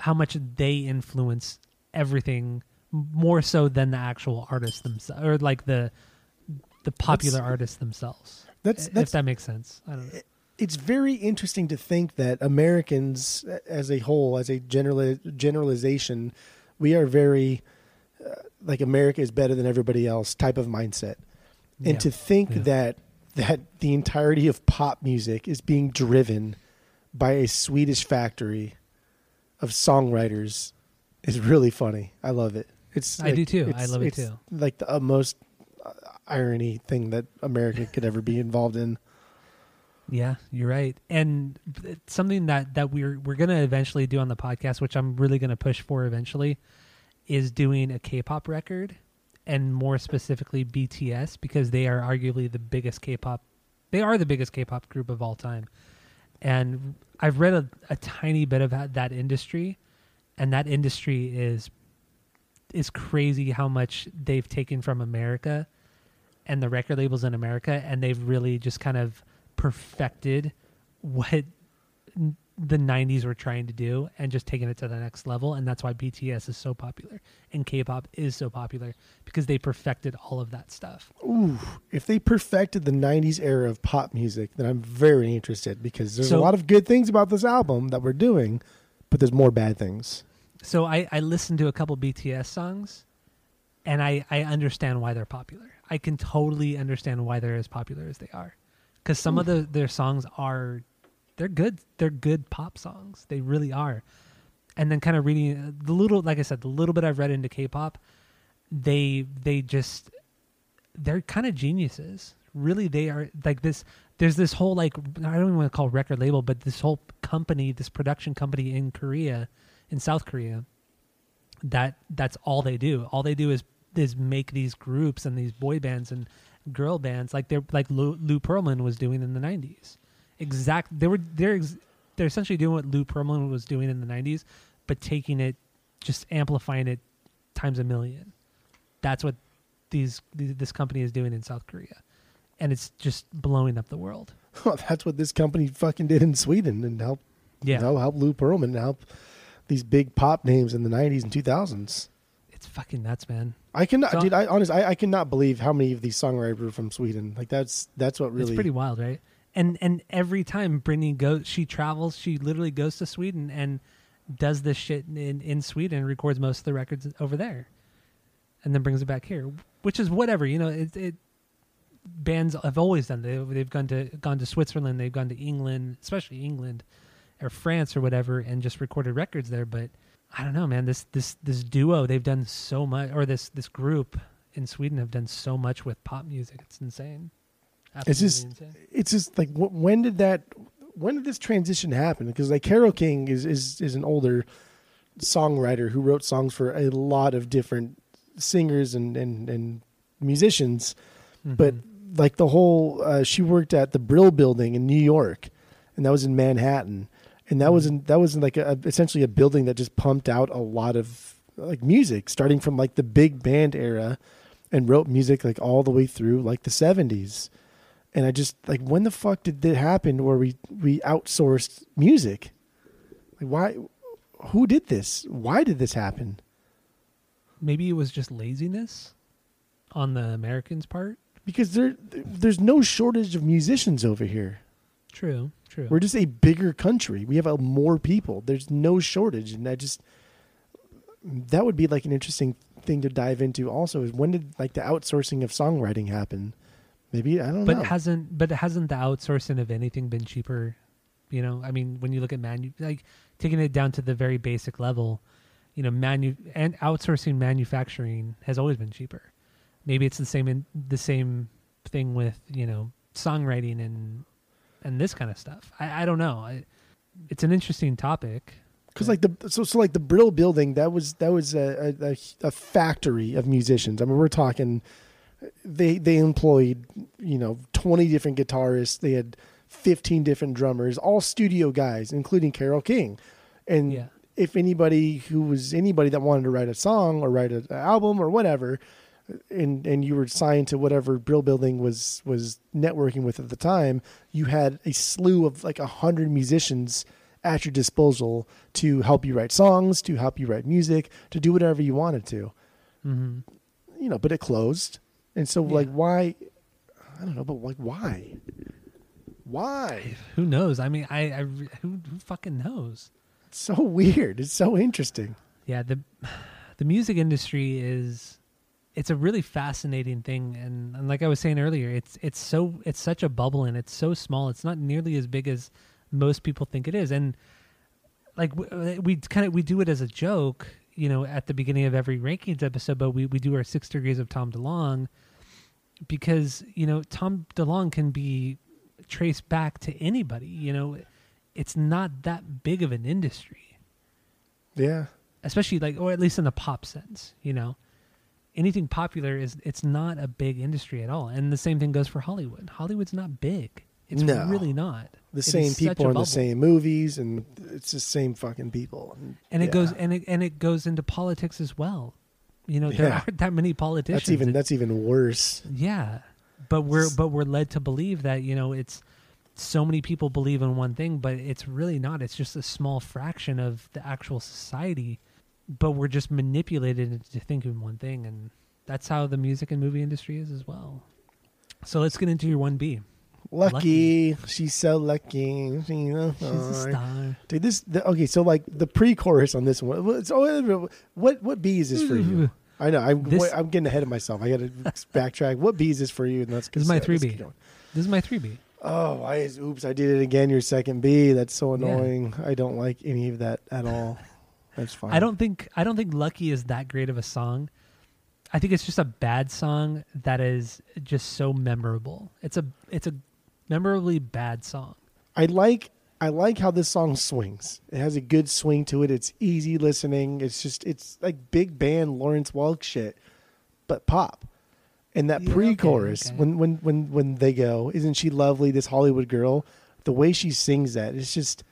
how much they influence everything more so than the actual artists themselves or like the the popular artists themselves.
That's-
if
that's-
that makes sense. I don't know.
it's very interesting to think that Americans, as a whole, as a general generalization, we are very uh, like America is better than everybody else type of mindset, and
Yeah.
to think
Yeah.
that that the entirety of pop music is being driven by a Swedish factory of songwriters is really funny. I love it. It's
I do too. I love it
it's
too.
Like the utmost uh, irony thing that America could ever be involved in.
Yeah, you're right. And it's something that that we're we're gonna eventually do on the podcast, which I'm really gonna push for eventually, is doing a K-pop record, and more specifically BTS because they are arguably the biggest K-pop. They are the biggest K-pop group of all time, and I've read a, a tiny bit of that, industry, and that industry is is crazy how much they've taken from America and the record labels in America, and they've really just kind of perfected what the 90s were trying to do and just taking it to the next level. And that's why BTS is so popular and K pop is so popular because they perfected all of that stuff.
Ooh, if they perfected the 90s era of pop music, then I'm very interested because there's a lot of good things about this album that we're doing, but there's more bad things.
So I, I listened to a couple BTS songs and I, I understand why they're popular. I can totally understand why they're as popular as they are. Because some of the, their songs are they're good. They're good pop songs. They really are. And then kind of reading the little, like I said, the little bit I've read into K-pop, they they just they're kind of geniuses. Really, they are like this. There's this whole like I don't even want to call record label, but this whole company, this production company in Korea, in South Korea, that that's all they do. All they do is is make these groups and these boy bands and girl bands like they're like Lou, Lou Pearlman was doing in the '90s. Exact. They were they're ex, they're essentially doing what Lou Pearlman was doing in the '90s, but taking it, just amplifying it times a million. That's what these, this company is doing in South Korea, and it's just blowing up the world.
Well, that's what this company fucking did in Sweden and help
Yeah,
you know, help Lou Pearlman and help these big pop names in the '90s and 2000s.
it's fucking nuts, man.
I cannot,
So-
dude. I honestly, I, I cannot believe how many of these songwriters were from Sweden. Like that's that's what really.
It's pretty wild, right? And and every time Britney goes, she travels. She literally goes to Sweden and does this shit in in Sweden, records most of the records over there, and then brings it back here, which is whatever you know. It, it bands have always done. They, they've gone to gone to Switzerland, they've gone to England, especially England or France or whatever, and just recorded records there. But I don't know, man. This this this duo, they've done so much, or this this group in Sweden have done so much with pop music. It's insane.
It's just,
insane.
it's just like when did that, when did this transition happen? Because like Carole King is is is an older songwriter who wrote songs for a lot of different singers and and and musicians, but
Mhm.
like the whole, uh, she worked at the Brill Building in New York, and that was in Manhattan, and that was in that was in like a, essentially a building that just pumped out a lot of like music, starting from like the big band era, and wrote music like all the way through like the seventies. And I just like when the fuck did that happen where we we outsourced music? Like why who did this? Why did this happen?
maybe it was just laziness on the Americans' part.
Because there there's no shortage of musicians over here.
True, true.
We're just a bigger country. We have a more people. There's no shortage, and I just that would be like an interesting thing to dive into. Also, is when did like the outsourcing of songwriting happen? Maybe I don't
but
know.
But hasn't but hasn't the outsourcing of anything been cheaper? You know, I mean, when you look at manu like taking it down to the very basic level, you know, manu and outsourcing manufacturing has always been cheaper. Maybe it's the same in the same thing with you know songwriting and and this kind of stuff. I, I don't know. I, it's an interesting topic.
because like the so so like the Brill Building that was that was a, a, a, a factory of musicians. I mean, we're talking they they employed you know twenty different guitarists. They had fifteen different drummers, all studio guys, including Carole King. And
Yeah.
if anybody who was anybody that wanted to write a song or write an album or whatever, and and you were signed to whatever Brill Building was was networking with at the time, you had a slew of like a hundred musicians at your disposal to help you write songs, to help you write music, to do whatever you wanted to.
hmm
You know, but it closed, and so
Yeah.
like why? I don't know, but like why? Why?
Who knows? I mean, I, I who, who fucking knows?
It's so weird. It's so interesting.
yeah the the music industry is it's a really fascinating thing and, and like i was saying earlier it's it's so it's such a bubble and it's so small it's not nearly as big as most people think it is and like w- uh, we kind of we do it as a joke you know at the beginning of every rankings episode but we, we do our six degrees of Tom DeLonge because you know Tom DeLonge can be traced back to anybody you know. It's not that big of an industry.
Yeah.
especially like or at least in the pop sense you know. Anything popular is it's not a big industry at all. And the same thing goes for hollywood. Hollywood's not big. It's
No.
really not.
The
It
same
is such a
people are in the same movies, and it's the same fucking people.
and it
Yeah.
goes and it, and it goes into politics as well you know there
Yeah.
aren't that many politicians
That's even that's even worse.
yeah but we're but we're led to believe that you know it's so many people believe in one thing but it's really not it's just a small fraction of the actual society but we're just manipulated into thinking one thing and that's how the music and movie industry is as well so let's get into your 1b
Lucky. She's so lucky. She's a
she's a
star. Dude, this the, okay. So like the pre-chorus on this one. So what what B is this for you? I know. I'm
This-
I'm getting ahead of myself. I got to backtrack. What B is this for you? And let's
This is my 3B. this is my 3b
Oh, I oops! I did it again. Your second B. That's so
Yeah.
annoying. I don't like any of that at all. That's fine.
i don't think i don't think lucky is that great of a song i think it's just a bad song that is just so memorable it's a it's a memorably bad song
I like I like how this song swings. It has a good swing to it. It's easy listening. It's just it's like big band Lawrence Welk shit, but pop. And that
Yeah,
pre-chorus,
okay.
when when when when they go, "Isn't she lovely? This Hollywood girl." The way she sings that, it's just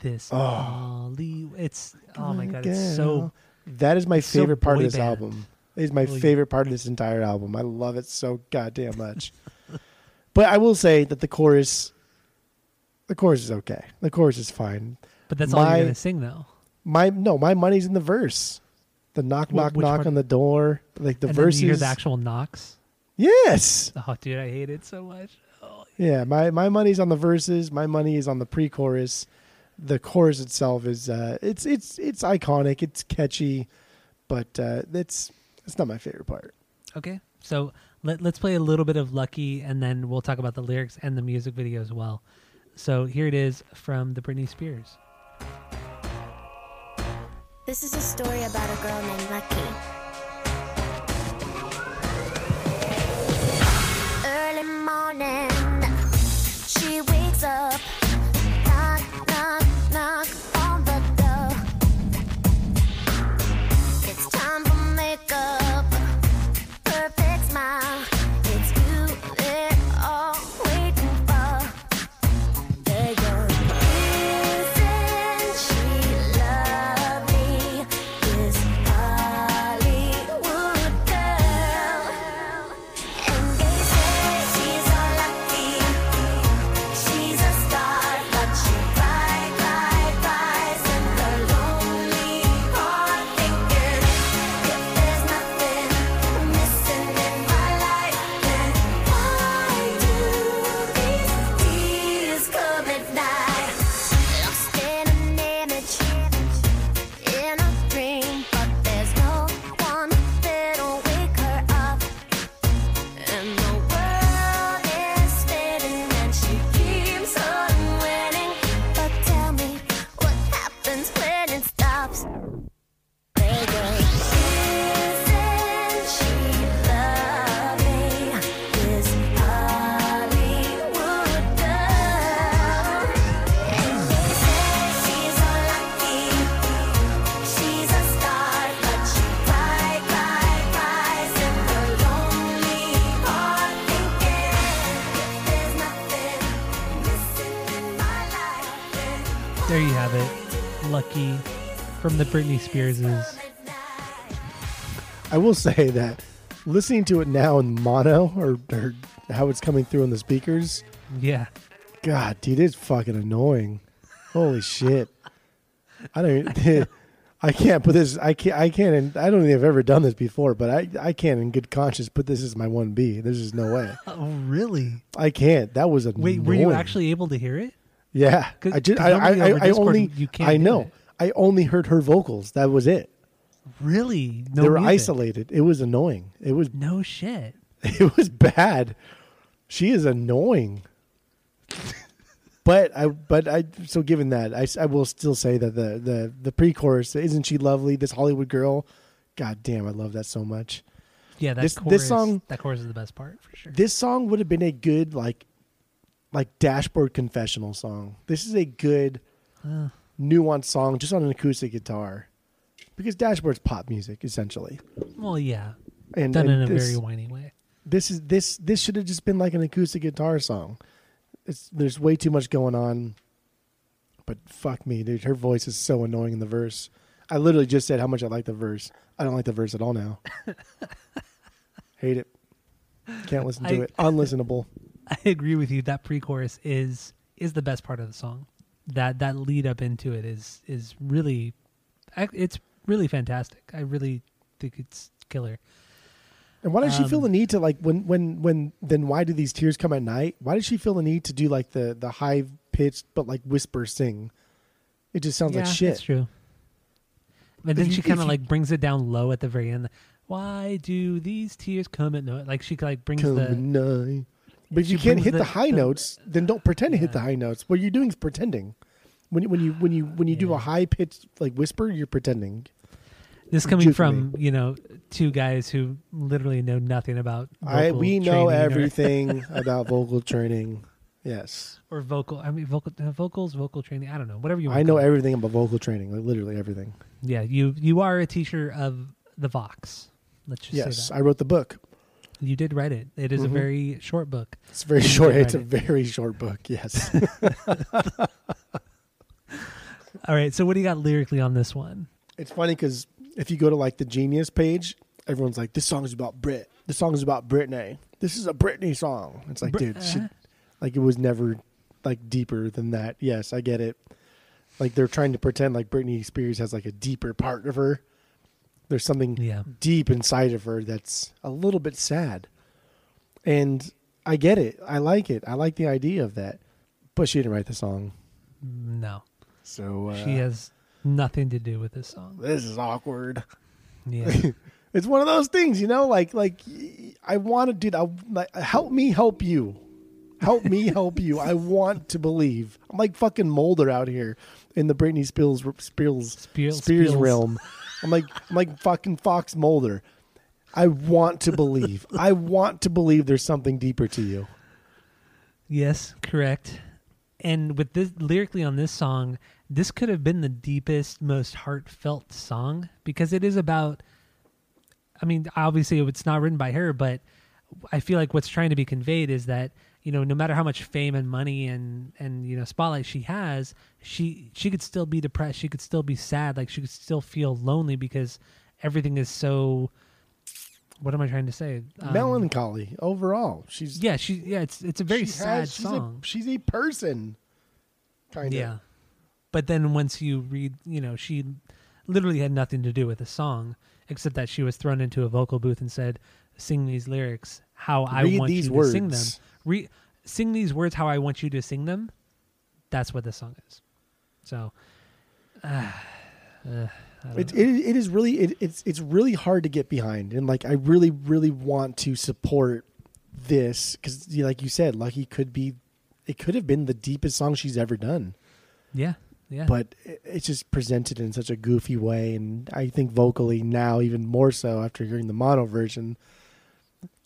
This
Oh.
Holly, it's oh my god, it's so
That is my
so
favorite part of this
band.
album. It is my favorite part of this entire album. I love it so goddamn much. but I will say that the chorus, the chorus is okay. The chorus is fine.
But that's all
My-
you're gonna sing though.
My no, my money's in the verse. The knock,
Wh-
knock,
which
knock
part?
on the door. Like the
and
verses.
then you hear the actual knocks.
yes.
Oh, dude, I hate it so much. Oh,
Yeah. My my money's on the verses. My money is on the pre-chorus. The chorus itself is uh, it's it's it's iconic. It's catchy, but uh, it's it's not my favorite part.
okay. So let, let's play a little bit of Lucky, and then we'll talk about the lyrics and the music video as well. So here it is from the Britney Spears.
This is a story about a girl named Lucky. Early morning, she wakes up.
From the Britney Spearses.
I will say that listening to it now in mono or, or how it's coming through on the speakers,
Yeah,
God, dude, it's fucking annoying. Holy shit! I don't. I can't put this. I can't. I can't. I don't think I've ever done this before, but I. I can't, in good conscience, put this as my one B. There's just no way.
Oh, really?
I can't. That was a.
Wait, were you actually able to hear it?
Yeah, I just. I. I, I, I only.
you can't
I know. I only heard her vocals. That was it.
Really? No
they were
music?
isolated. It was annoying. It was.
No shit.
It was bad. She is annoying. but I, but I, so given that, I, I will still say that the the the pre-chorus, isn't she lovely? This Hollywood girl, god damn, I love that so much.
Yeah, that
This-
chorus,
this song-
that chorus is the best part for sure.
This song would have been a good like, like dashboard confessional song. This is a good
Uh,
nuanced song just on an acoustic guitar, because dashboard's pop music essentially,
well, yeah,
and,
done
and
in a
this-
very whiny way.
this is this this should have just been like an acoustic guitar song. It's there's way too much going on. But fuck me, dude. Her voice is so annoying in the verse. I literally just said how much I like the verse. I don't like the verse at all now. Hate it. Can't listen to
I-
it. Unlistenable.
I agree with you. That pre-chorus is is the best part of the song. That that lead up into it is is really, it's really fantastic. I really think it's killer.
And why does she feel
Um,
the need to like when when when then why do these tears come at night? Why does she feel the need to do like the the high pitched but like whisper sing? It just sounds
yeah,
like shit.
That's true. But then
you-
she kind of like brings it down low at the very end. Why do these tears come at night? Like she like brings
Come
the
night. But if you can't hit the,
the-
high
the-
notes, then don't pretend to hit the high notes. What you're doing is pretending. When you- when you when you when you do a high pitched like whisper, you're pretending.
this coming from you know two guys who literally know nothing about.
I we know
training or-
everything about vocal training. Yes,
or, vocal. I mean vocal uh, vocals, vocal training. I don't know whatever you. want
I know
call
everything about vocal training. Like literally everything.
Yeah, you you are a teacher of the Vox. Let's just
Yes, I wrote the book.
You did write it. It is a
Mhm.
very short book.
It's very
You
short. It's a
write
very short book. Yes.
All right. So what do you got lyrically on this one?
it's funny because if you go to like the Genius page, everyone's like, "This song is about Brit. This song is about Britney. This is a Britney song." It's like,
Brit-
dude, shit,
uh-huh.
like it was never like deeper than that. Yes, I get it. Like they're trying to pretend like Britney Spears has like a deeper part of her. There's something
Yeah.
deep inside of her that's a little bit sad. And I get it. I like it. I like the idea of that. But she didn't write the song.
No,
So uh,
she has nothing to do with this song.
this is awkward.
Yeah.
It's one of those things, you know, like like I want to do I like help me help you. Help me help you. I want to believe. I'm like fucking Mulder out here in the Britney Spears Spears Spears
Spiels.
realm. I'm like I'm like fucking Fox Mulder. I want to believe. I want to believe there's something deeper to you.
Yes, correct. And with this lyrically on this song, this could have been the deepest, most heartfelt song because it is about. I mean, obviously, it's not written by her, but I feel like what's trying to be conveyed is that you know, no matter how much fame and money and and you know spotlight she has, she she could still be depressed. She could still be sad. Like she could still feel lonely because everything is so. What am I trying to say? Um,
Melancholy overall. She's
Yeah, she. Yeah, it's it's a very sad
has- she's
song.
A, she's a person. Kind of.
Yeah. But then once you read, you know, she literally had nothing to do with the song except that she was thrown into a vocal booth and said, "Sing these lyrics how I
Read
want you
words.
to sing them. Re- sing these words how I want you to sing them." That's what the song is. So, uh, uh,
It, it it is really it, it's it's really hard to get behind, and like I really really want to support this because, like you said, Lucky could be, it could have been the deepest song she's ever done,
yeah, yeah.
but it, it's just presented in such a goofy way, and I think vocally now even more so after hearing the mono version.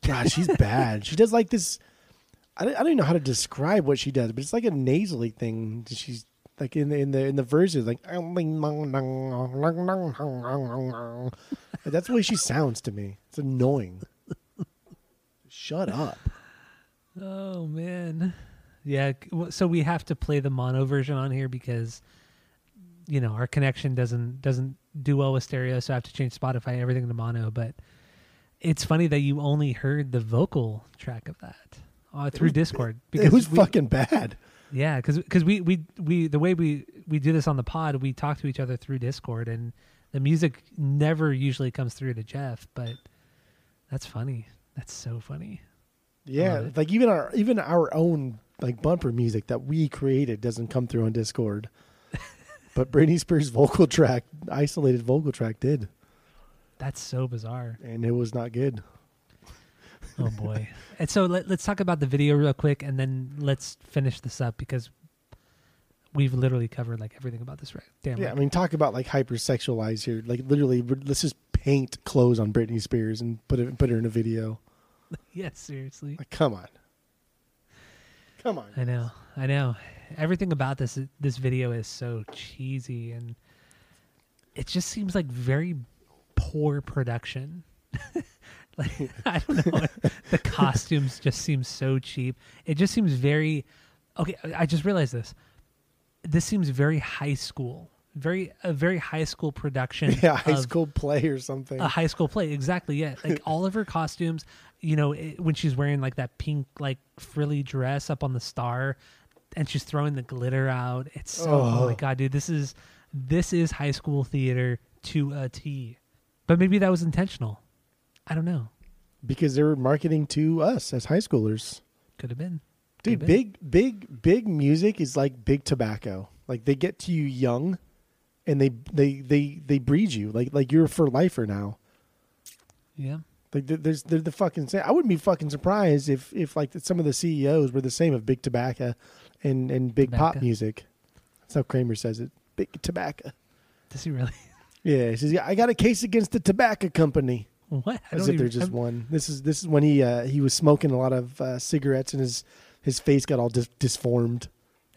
God, she's bad. She does like this. I don't, I don't even know how to describe what she does, but it's like a nasally thing. She's like in the in the in the verses, like that's the way she sounds to me. It's annoying. Shut up.
Oh man, yeah. So we have to play the mono version on here because you know our connection doesn't doesn't do well with stereo, so I have to change Spotify everything to mono. But it's funny that you only heard the vocal track of that uh, through
was-
Discord
It was
we-
fucking bad.
yeah, because we, we we the way we we do this on the pod, we talk to each other through Discord, and the music never usually comes through to Jeff. But that's funny. That's so funny.
Yeah, like even our even our own like bumper music that we created doesn't come through on Discord. but Britney Spears' vocal track, isolated vocal track, did,
That's so bizarre.
and it was not good.
Oh boy. and so let, let's talk about the video real quick, and then let's finish this up because we've literally covered like everything about this right. Damn.
Yeah, I mean, talk about like hypersexualized here. Like literally, let's just paint clothes on Britney Spears and put it put her in a video.
yes, Seriously.
Like, come on, come on.
I know. I know. Everything about this this video is so cheesy, and it just seems like very poor production. like I don't know. the costumes just seem so cheap. It just seems very. Okay, I just realized this. This seems very high school. Very a very high school production.
Yeah, high school play or something.
a high school play exactly yeah like all of her costumes you know it, when she's wearing like that pink like frilly dress up on the star and she's throwing the glitter out it's so oh, my
Oh.
god dude this is this is high school theater to a t but maybe that was intentional i don't know
because they were marketing to us as high schoolers.
could have been
Dude,
been.
big, big, big music is like big tobacco. Like they get to you young, and they they they they breed you. Like like you're a for lifer now.
yeah
Like there- there's they're the fucking same. I wouldn't be fucking surprised if if like some of the CEOs were the same of big tobacco, and and big pop music. That's how Kramer says it. Big tobacco.
does he really
Yeah, he says, yeah, I got a case against the tobacco company.
What I
As if there's just
I'm-
one. This is this is when he uh, he was smoking a lot of uh, cigarettes and his his face got all dis- disformed.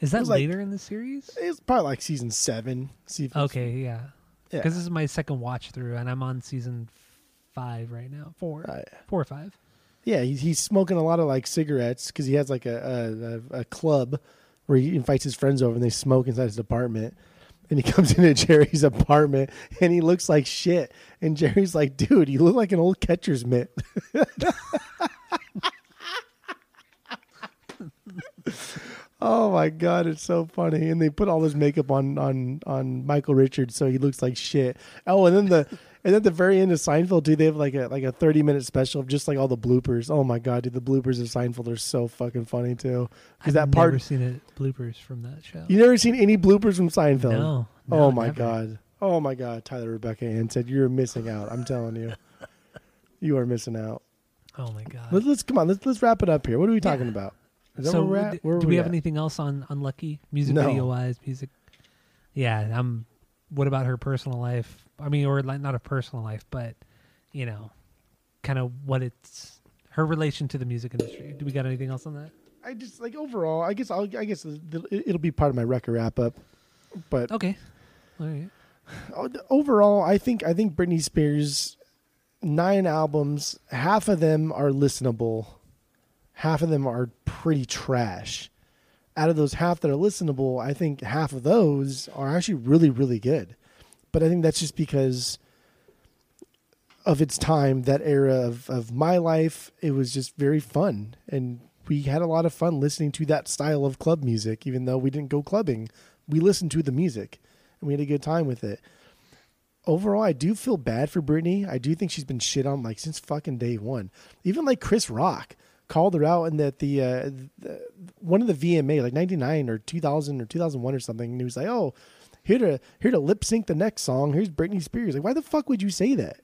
is that
was like-
later in the series
It's probably like season seven. See
okay yeah
yeah.
because this is my second watch through and i'm on season five right now four
Uh,
four or five
Yeah, he's, he's smoking a lot of like cigarettes because he has like a a a club where he invites his friends over and they smoke inside his apartment. And he comes into Jerry's apartment and he looks like shit. And Jerry's like, "Dude, you look like an old catcher's mitt." oh my god, it's so funny. And they put all this makeup on on on Michael Richards so he looks like shit. Oh, and then the and at the very end of Seinfeld, dude, they have like a like a thirty minute special of just like all the bloopers. Oh my god, dude, the bloopers of Seinfeld are so fucking funny too. Because
I've
that part,
never seen it bloopers from that show.
you never seen any bloopers from Seinfeld?
no,
oh my
never.
god. Oh my god. Tyler Rebecca Ann said you're missing out. I'm telling you, you are missing out.
Oh my god.
Let's, let's come on. Let's let's wrap it up here. What are we talking
Yeah.
about? Is that
so
where we're
d-
at? Where
do
are
we have anything else on unlucky music
No.
video wise music yeah um what about her personal life i mean or like not a personal life but you know kind of what it's her relation to the music industry do we got anything else on that
I just like overall. I guess I'll. I guess it'll be part of my record wrap up. But
okay all right
Oh, overall, I think I think Britney Spears nine albums, half of them are listenable, half of them are pretty trash. Out of those half that are listenable, I think half of those are actually really really good. But I think that's just because of its time, that era of of my life, it was just very fun and we had a lot of fun listening to that style of club music even though we didn't go clubbing. We listened to the music and we had a good time with it. Overall, I do feel bad for Britney. I do think she's been shit on like since fucking day one. Even like Chris Rock called her out in that the, uh, the one of the VMA like ninety nine or two thousand or two thousand one or something, and he was like, "Oh, here to here to lip sync the next song. Here's Britney Spears." Like, why the fuck would you say that?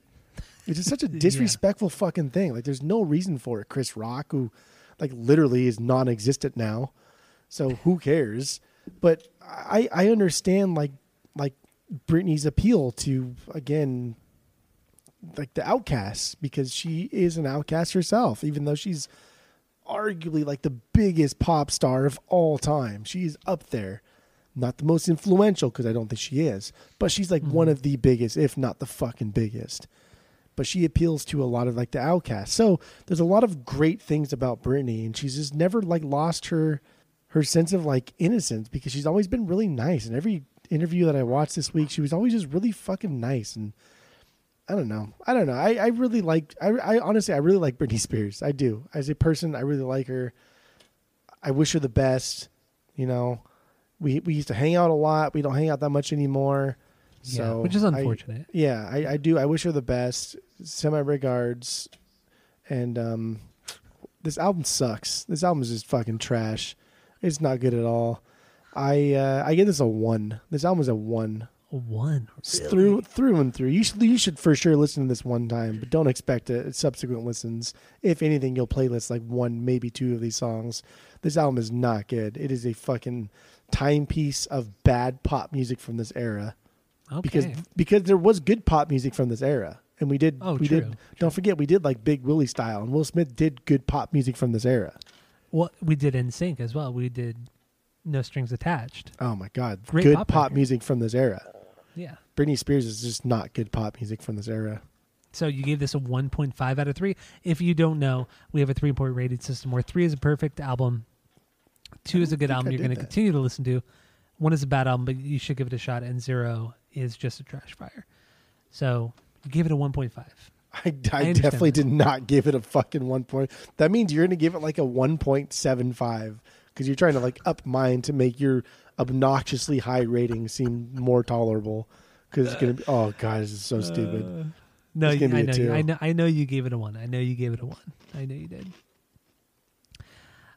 It's just such a
Yeah.
disrespectful fucking thing. Like, there's no reason for it. Chris Rock, who like literally is non-existent now, so who cares? But I I understand like like Britney's appeal to again like the outcasts because she is an outcast herself, even though she's arguably like the biggest pop star of all time. She's up there. Not the most influential because I don't think she is, but she's like one mm-hmm. of the biggest, if not the fucking biggest. But she appeals to a lot of like the outcasts. So there's a lot of great things about Britney, and she's just never like lost her her sense of like innocence because she's always been really nice. And every interview that I watched this week, she was always just really fucking nice. And I don't know. I don't know. I, I really like, I, I honestly, I really like Britney Spears. I do. As a person, I really like her. I wish her the best. You know, we, we used to hang out a lot. We don't hang out that much anymore.
yeah which is
I-
unfortunate
yeah, I, I do. I wish her the best. Send my regards. And um, this album sucks. This album is just fucking trash. It's not good at all. I uh, I give this a one. This album is a one A
one
S- through through and through. You should you should for sure listen to this one time, but don't expect a, subsequent listens. If anything, you'll playlist like one, maybe two of these songs. This album is not good. It is a fucking timepiece of bad pop music from this era.
Okay.
Because because there was good pop music from this era, and we did
Oh,
we
true,
did don't forget we did like Big Willie style, and Will Smith did good pop music from this era.
well we did NSYNC as well. We did no strings attached.
Oh my god,
Great
good
pop
pop, music from this era.
yeah.
Britney Spears is just not good pop music from this era.
So you gave this a 1.5 out of 3. If you don't know, we have a three point rating system where 3 is a perfect album, 2 is a good album
I
you're going to continue to listen to, 1 is a bad album, but you should give it a shot, and 0 is just a trash fire. So you gave it a 1.5.
I, I,
understand
definitely
that.
did not give it a fucking one point. That means you're going to give it like a 1.75 because you're trying to like up mine to make your obnoxiously high rating seem more tolerable. Because it's going to be, oh God, this is so stupid.
No, I know, you,
two.
I know. I know you gave it a one. I know you gave it a one. I know you did.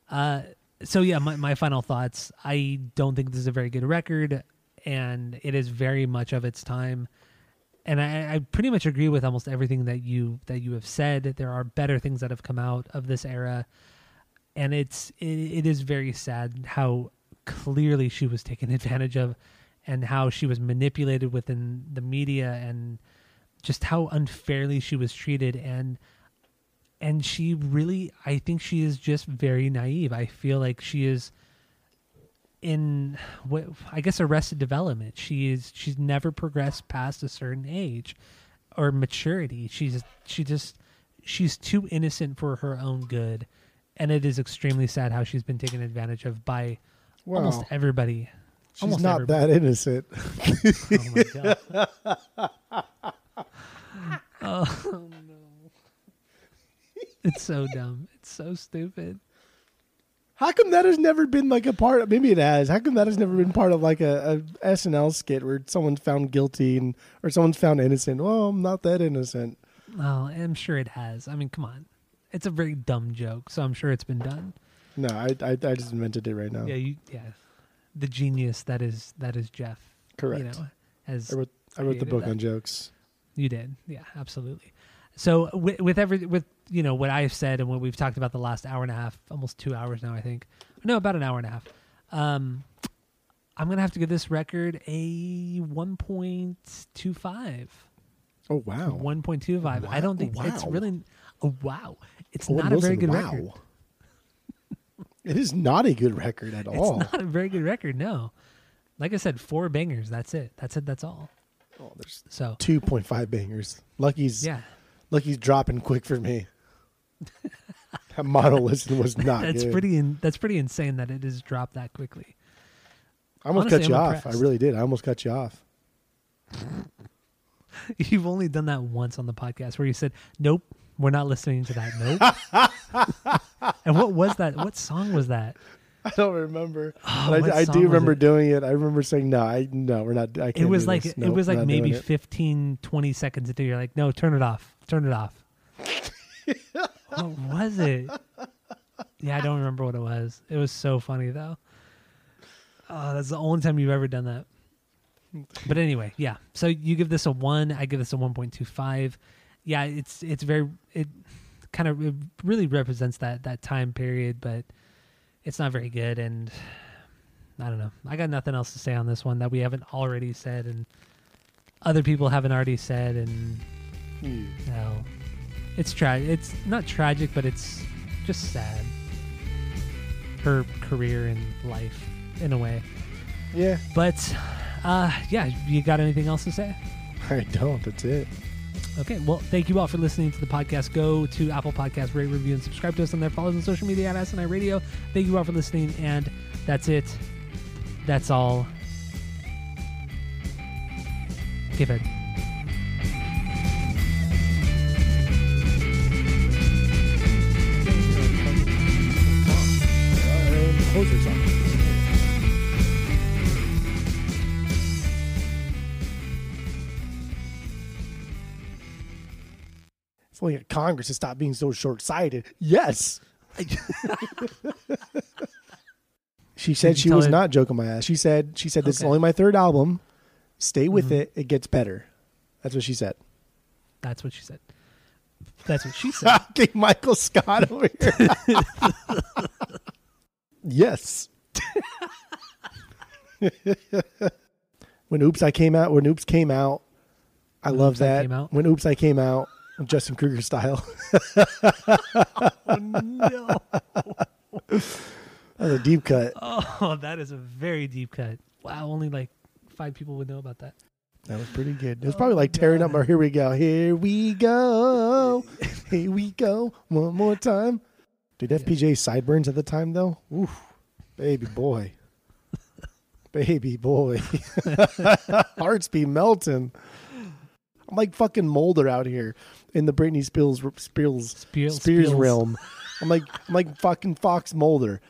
Uh, so yeah, my my final thoughts. I don't think this is a very good record, and it is very much of its time. And I, I pretty much agree with almost everything that you that you have said. There are better things that have come out of this era, and it's it, it is very sad how clearly she was taken advantage of, and how she was manipulated within the media and just how unfairly she was treated and and she really i think she is just very naive i feel like she is in what i guess arrested development she is she's never progressed past a certain age or maturity she's she just she's too innocent for her own good, and it is extremely sad how she's been taken advantage of by almost everybody.
She's
almost
not
everybody.
that innocent.
Oh my god. oh. It's so dumb. It's so stupid.
How come that has never been like a part? Of, maybe it has. How come that has never been part of like a, a SNL skit where someone's found guilty and or someone's found innocent? Well, I'm not that innocent.
Oh, I'm sure it has. I mean, come on. It's a very dumb joke, so I'm sure it's been done.
No, I I, I just invented it right now.
Yeah, you yeah. The genius that is that is Jeff.
Correct.
You know, as
I wrote I wrote the book
that.
on jokes.
You did, yeah, absolutely. So with, with every with you know what I've said and what we've talked about the last hour and a half, almost two hours now, I think. No, about an hour and a half. Um, I'm gonna have to give this record a 1.25.
Oh wow!
1.25. I don't think it's really. Oh wow! It's
Owen
not a very good
wow.
record.
It is not a good record at all.
It's not a very good record. No, like I said, four bangers. That's it. That's it. That's all.
Oh, there's
So
two point five bangers. Lucky's
yeah,
Lucky's dropping quick for me. that model listen was not.
that's
good.
pretty. In, that's pretty insane that it has dropped that quickly.
I almost
honestly,
cut you
I'm
off.
impressed.
I really did. I almost cut you off.
You've only done that once on the podcast where you said, "Nope, we're not listening to that." Nope. and what was that? What song was that?
I don't remember.
Oh,
I, I do remember doing it. I remember saying, "No, I no, we're not." I can't
It was like
this.
it was like maybe
doing
15, 20 seconds into. You're like, "No, turn it off. Turn it off." what was it? Yeah, I don't remember what it was. It was so funny though. Oh, that's the only time you've ever done that. But anyway, yeah. So you give this a one. I give this a one point two five. Yeah, it's it's very it kind of it really represents that that time period, but it's not very good. And I don't know. I got nothing else to say on this one that we haven't already said, and other people haven't already said. And
Hmm.
no, it's tra- It's not tragic, but it's just sad. Her career and life, in a way.
Yeah,
But uh, yeah, you got anything else to say?
I don't. That's it.
Okay, well, thank you all for listening to the podcast. Go to Apple Podcast, rate, review, and subscribe to us on there. Follow us on social media at SNI Radio. Thank you all for listening, and that's it. That's all. Give it.
Congress to stop being so short-sighted. Yes. she said she was
her-
not joking my ass. She said she said this is only my third album. Stay with
Mhm.
it. It gets better. That's what she said.
That's what she said. That's what she said.
okay, Michael Scott over here. yes. when Oops I came out, when Oops came out, I
When
love
Oops
that. When Oops I came out, Justin Kruger style.
no.
That was a deep cut.
Oh, that is a very deep cut. Wow, only like five people would know about that.
That was pretty good. It was
Oh
probably like tearing
God.
up my here we go. Here we go. Here we go. One more time. Did FPJ sideburns at the time though? Oof. Baby boy. Baby boy. Hearts be melting. I'm like fucking Mulder out here in the Britney Spears Spears Spears
Spiels.
realm. I'm like I'm like fucking Fox Mulder.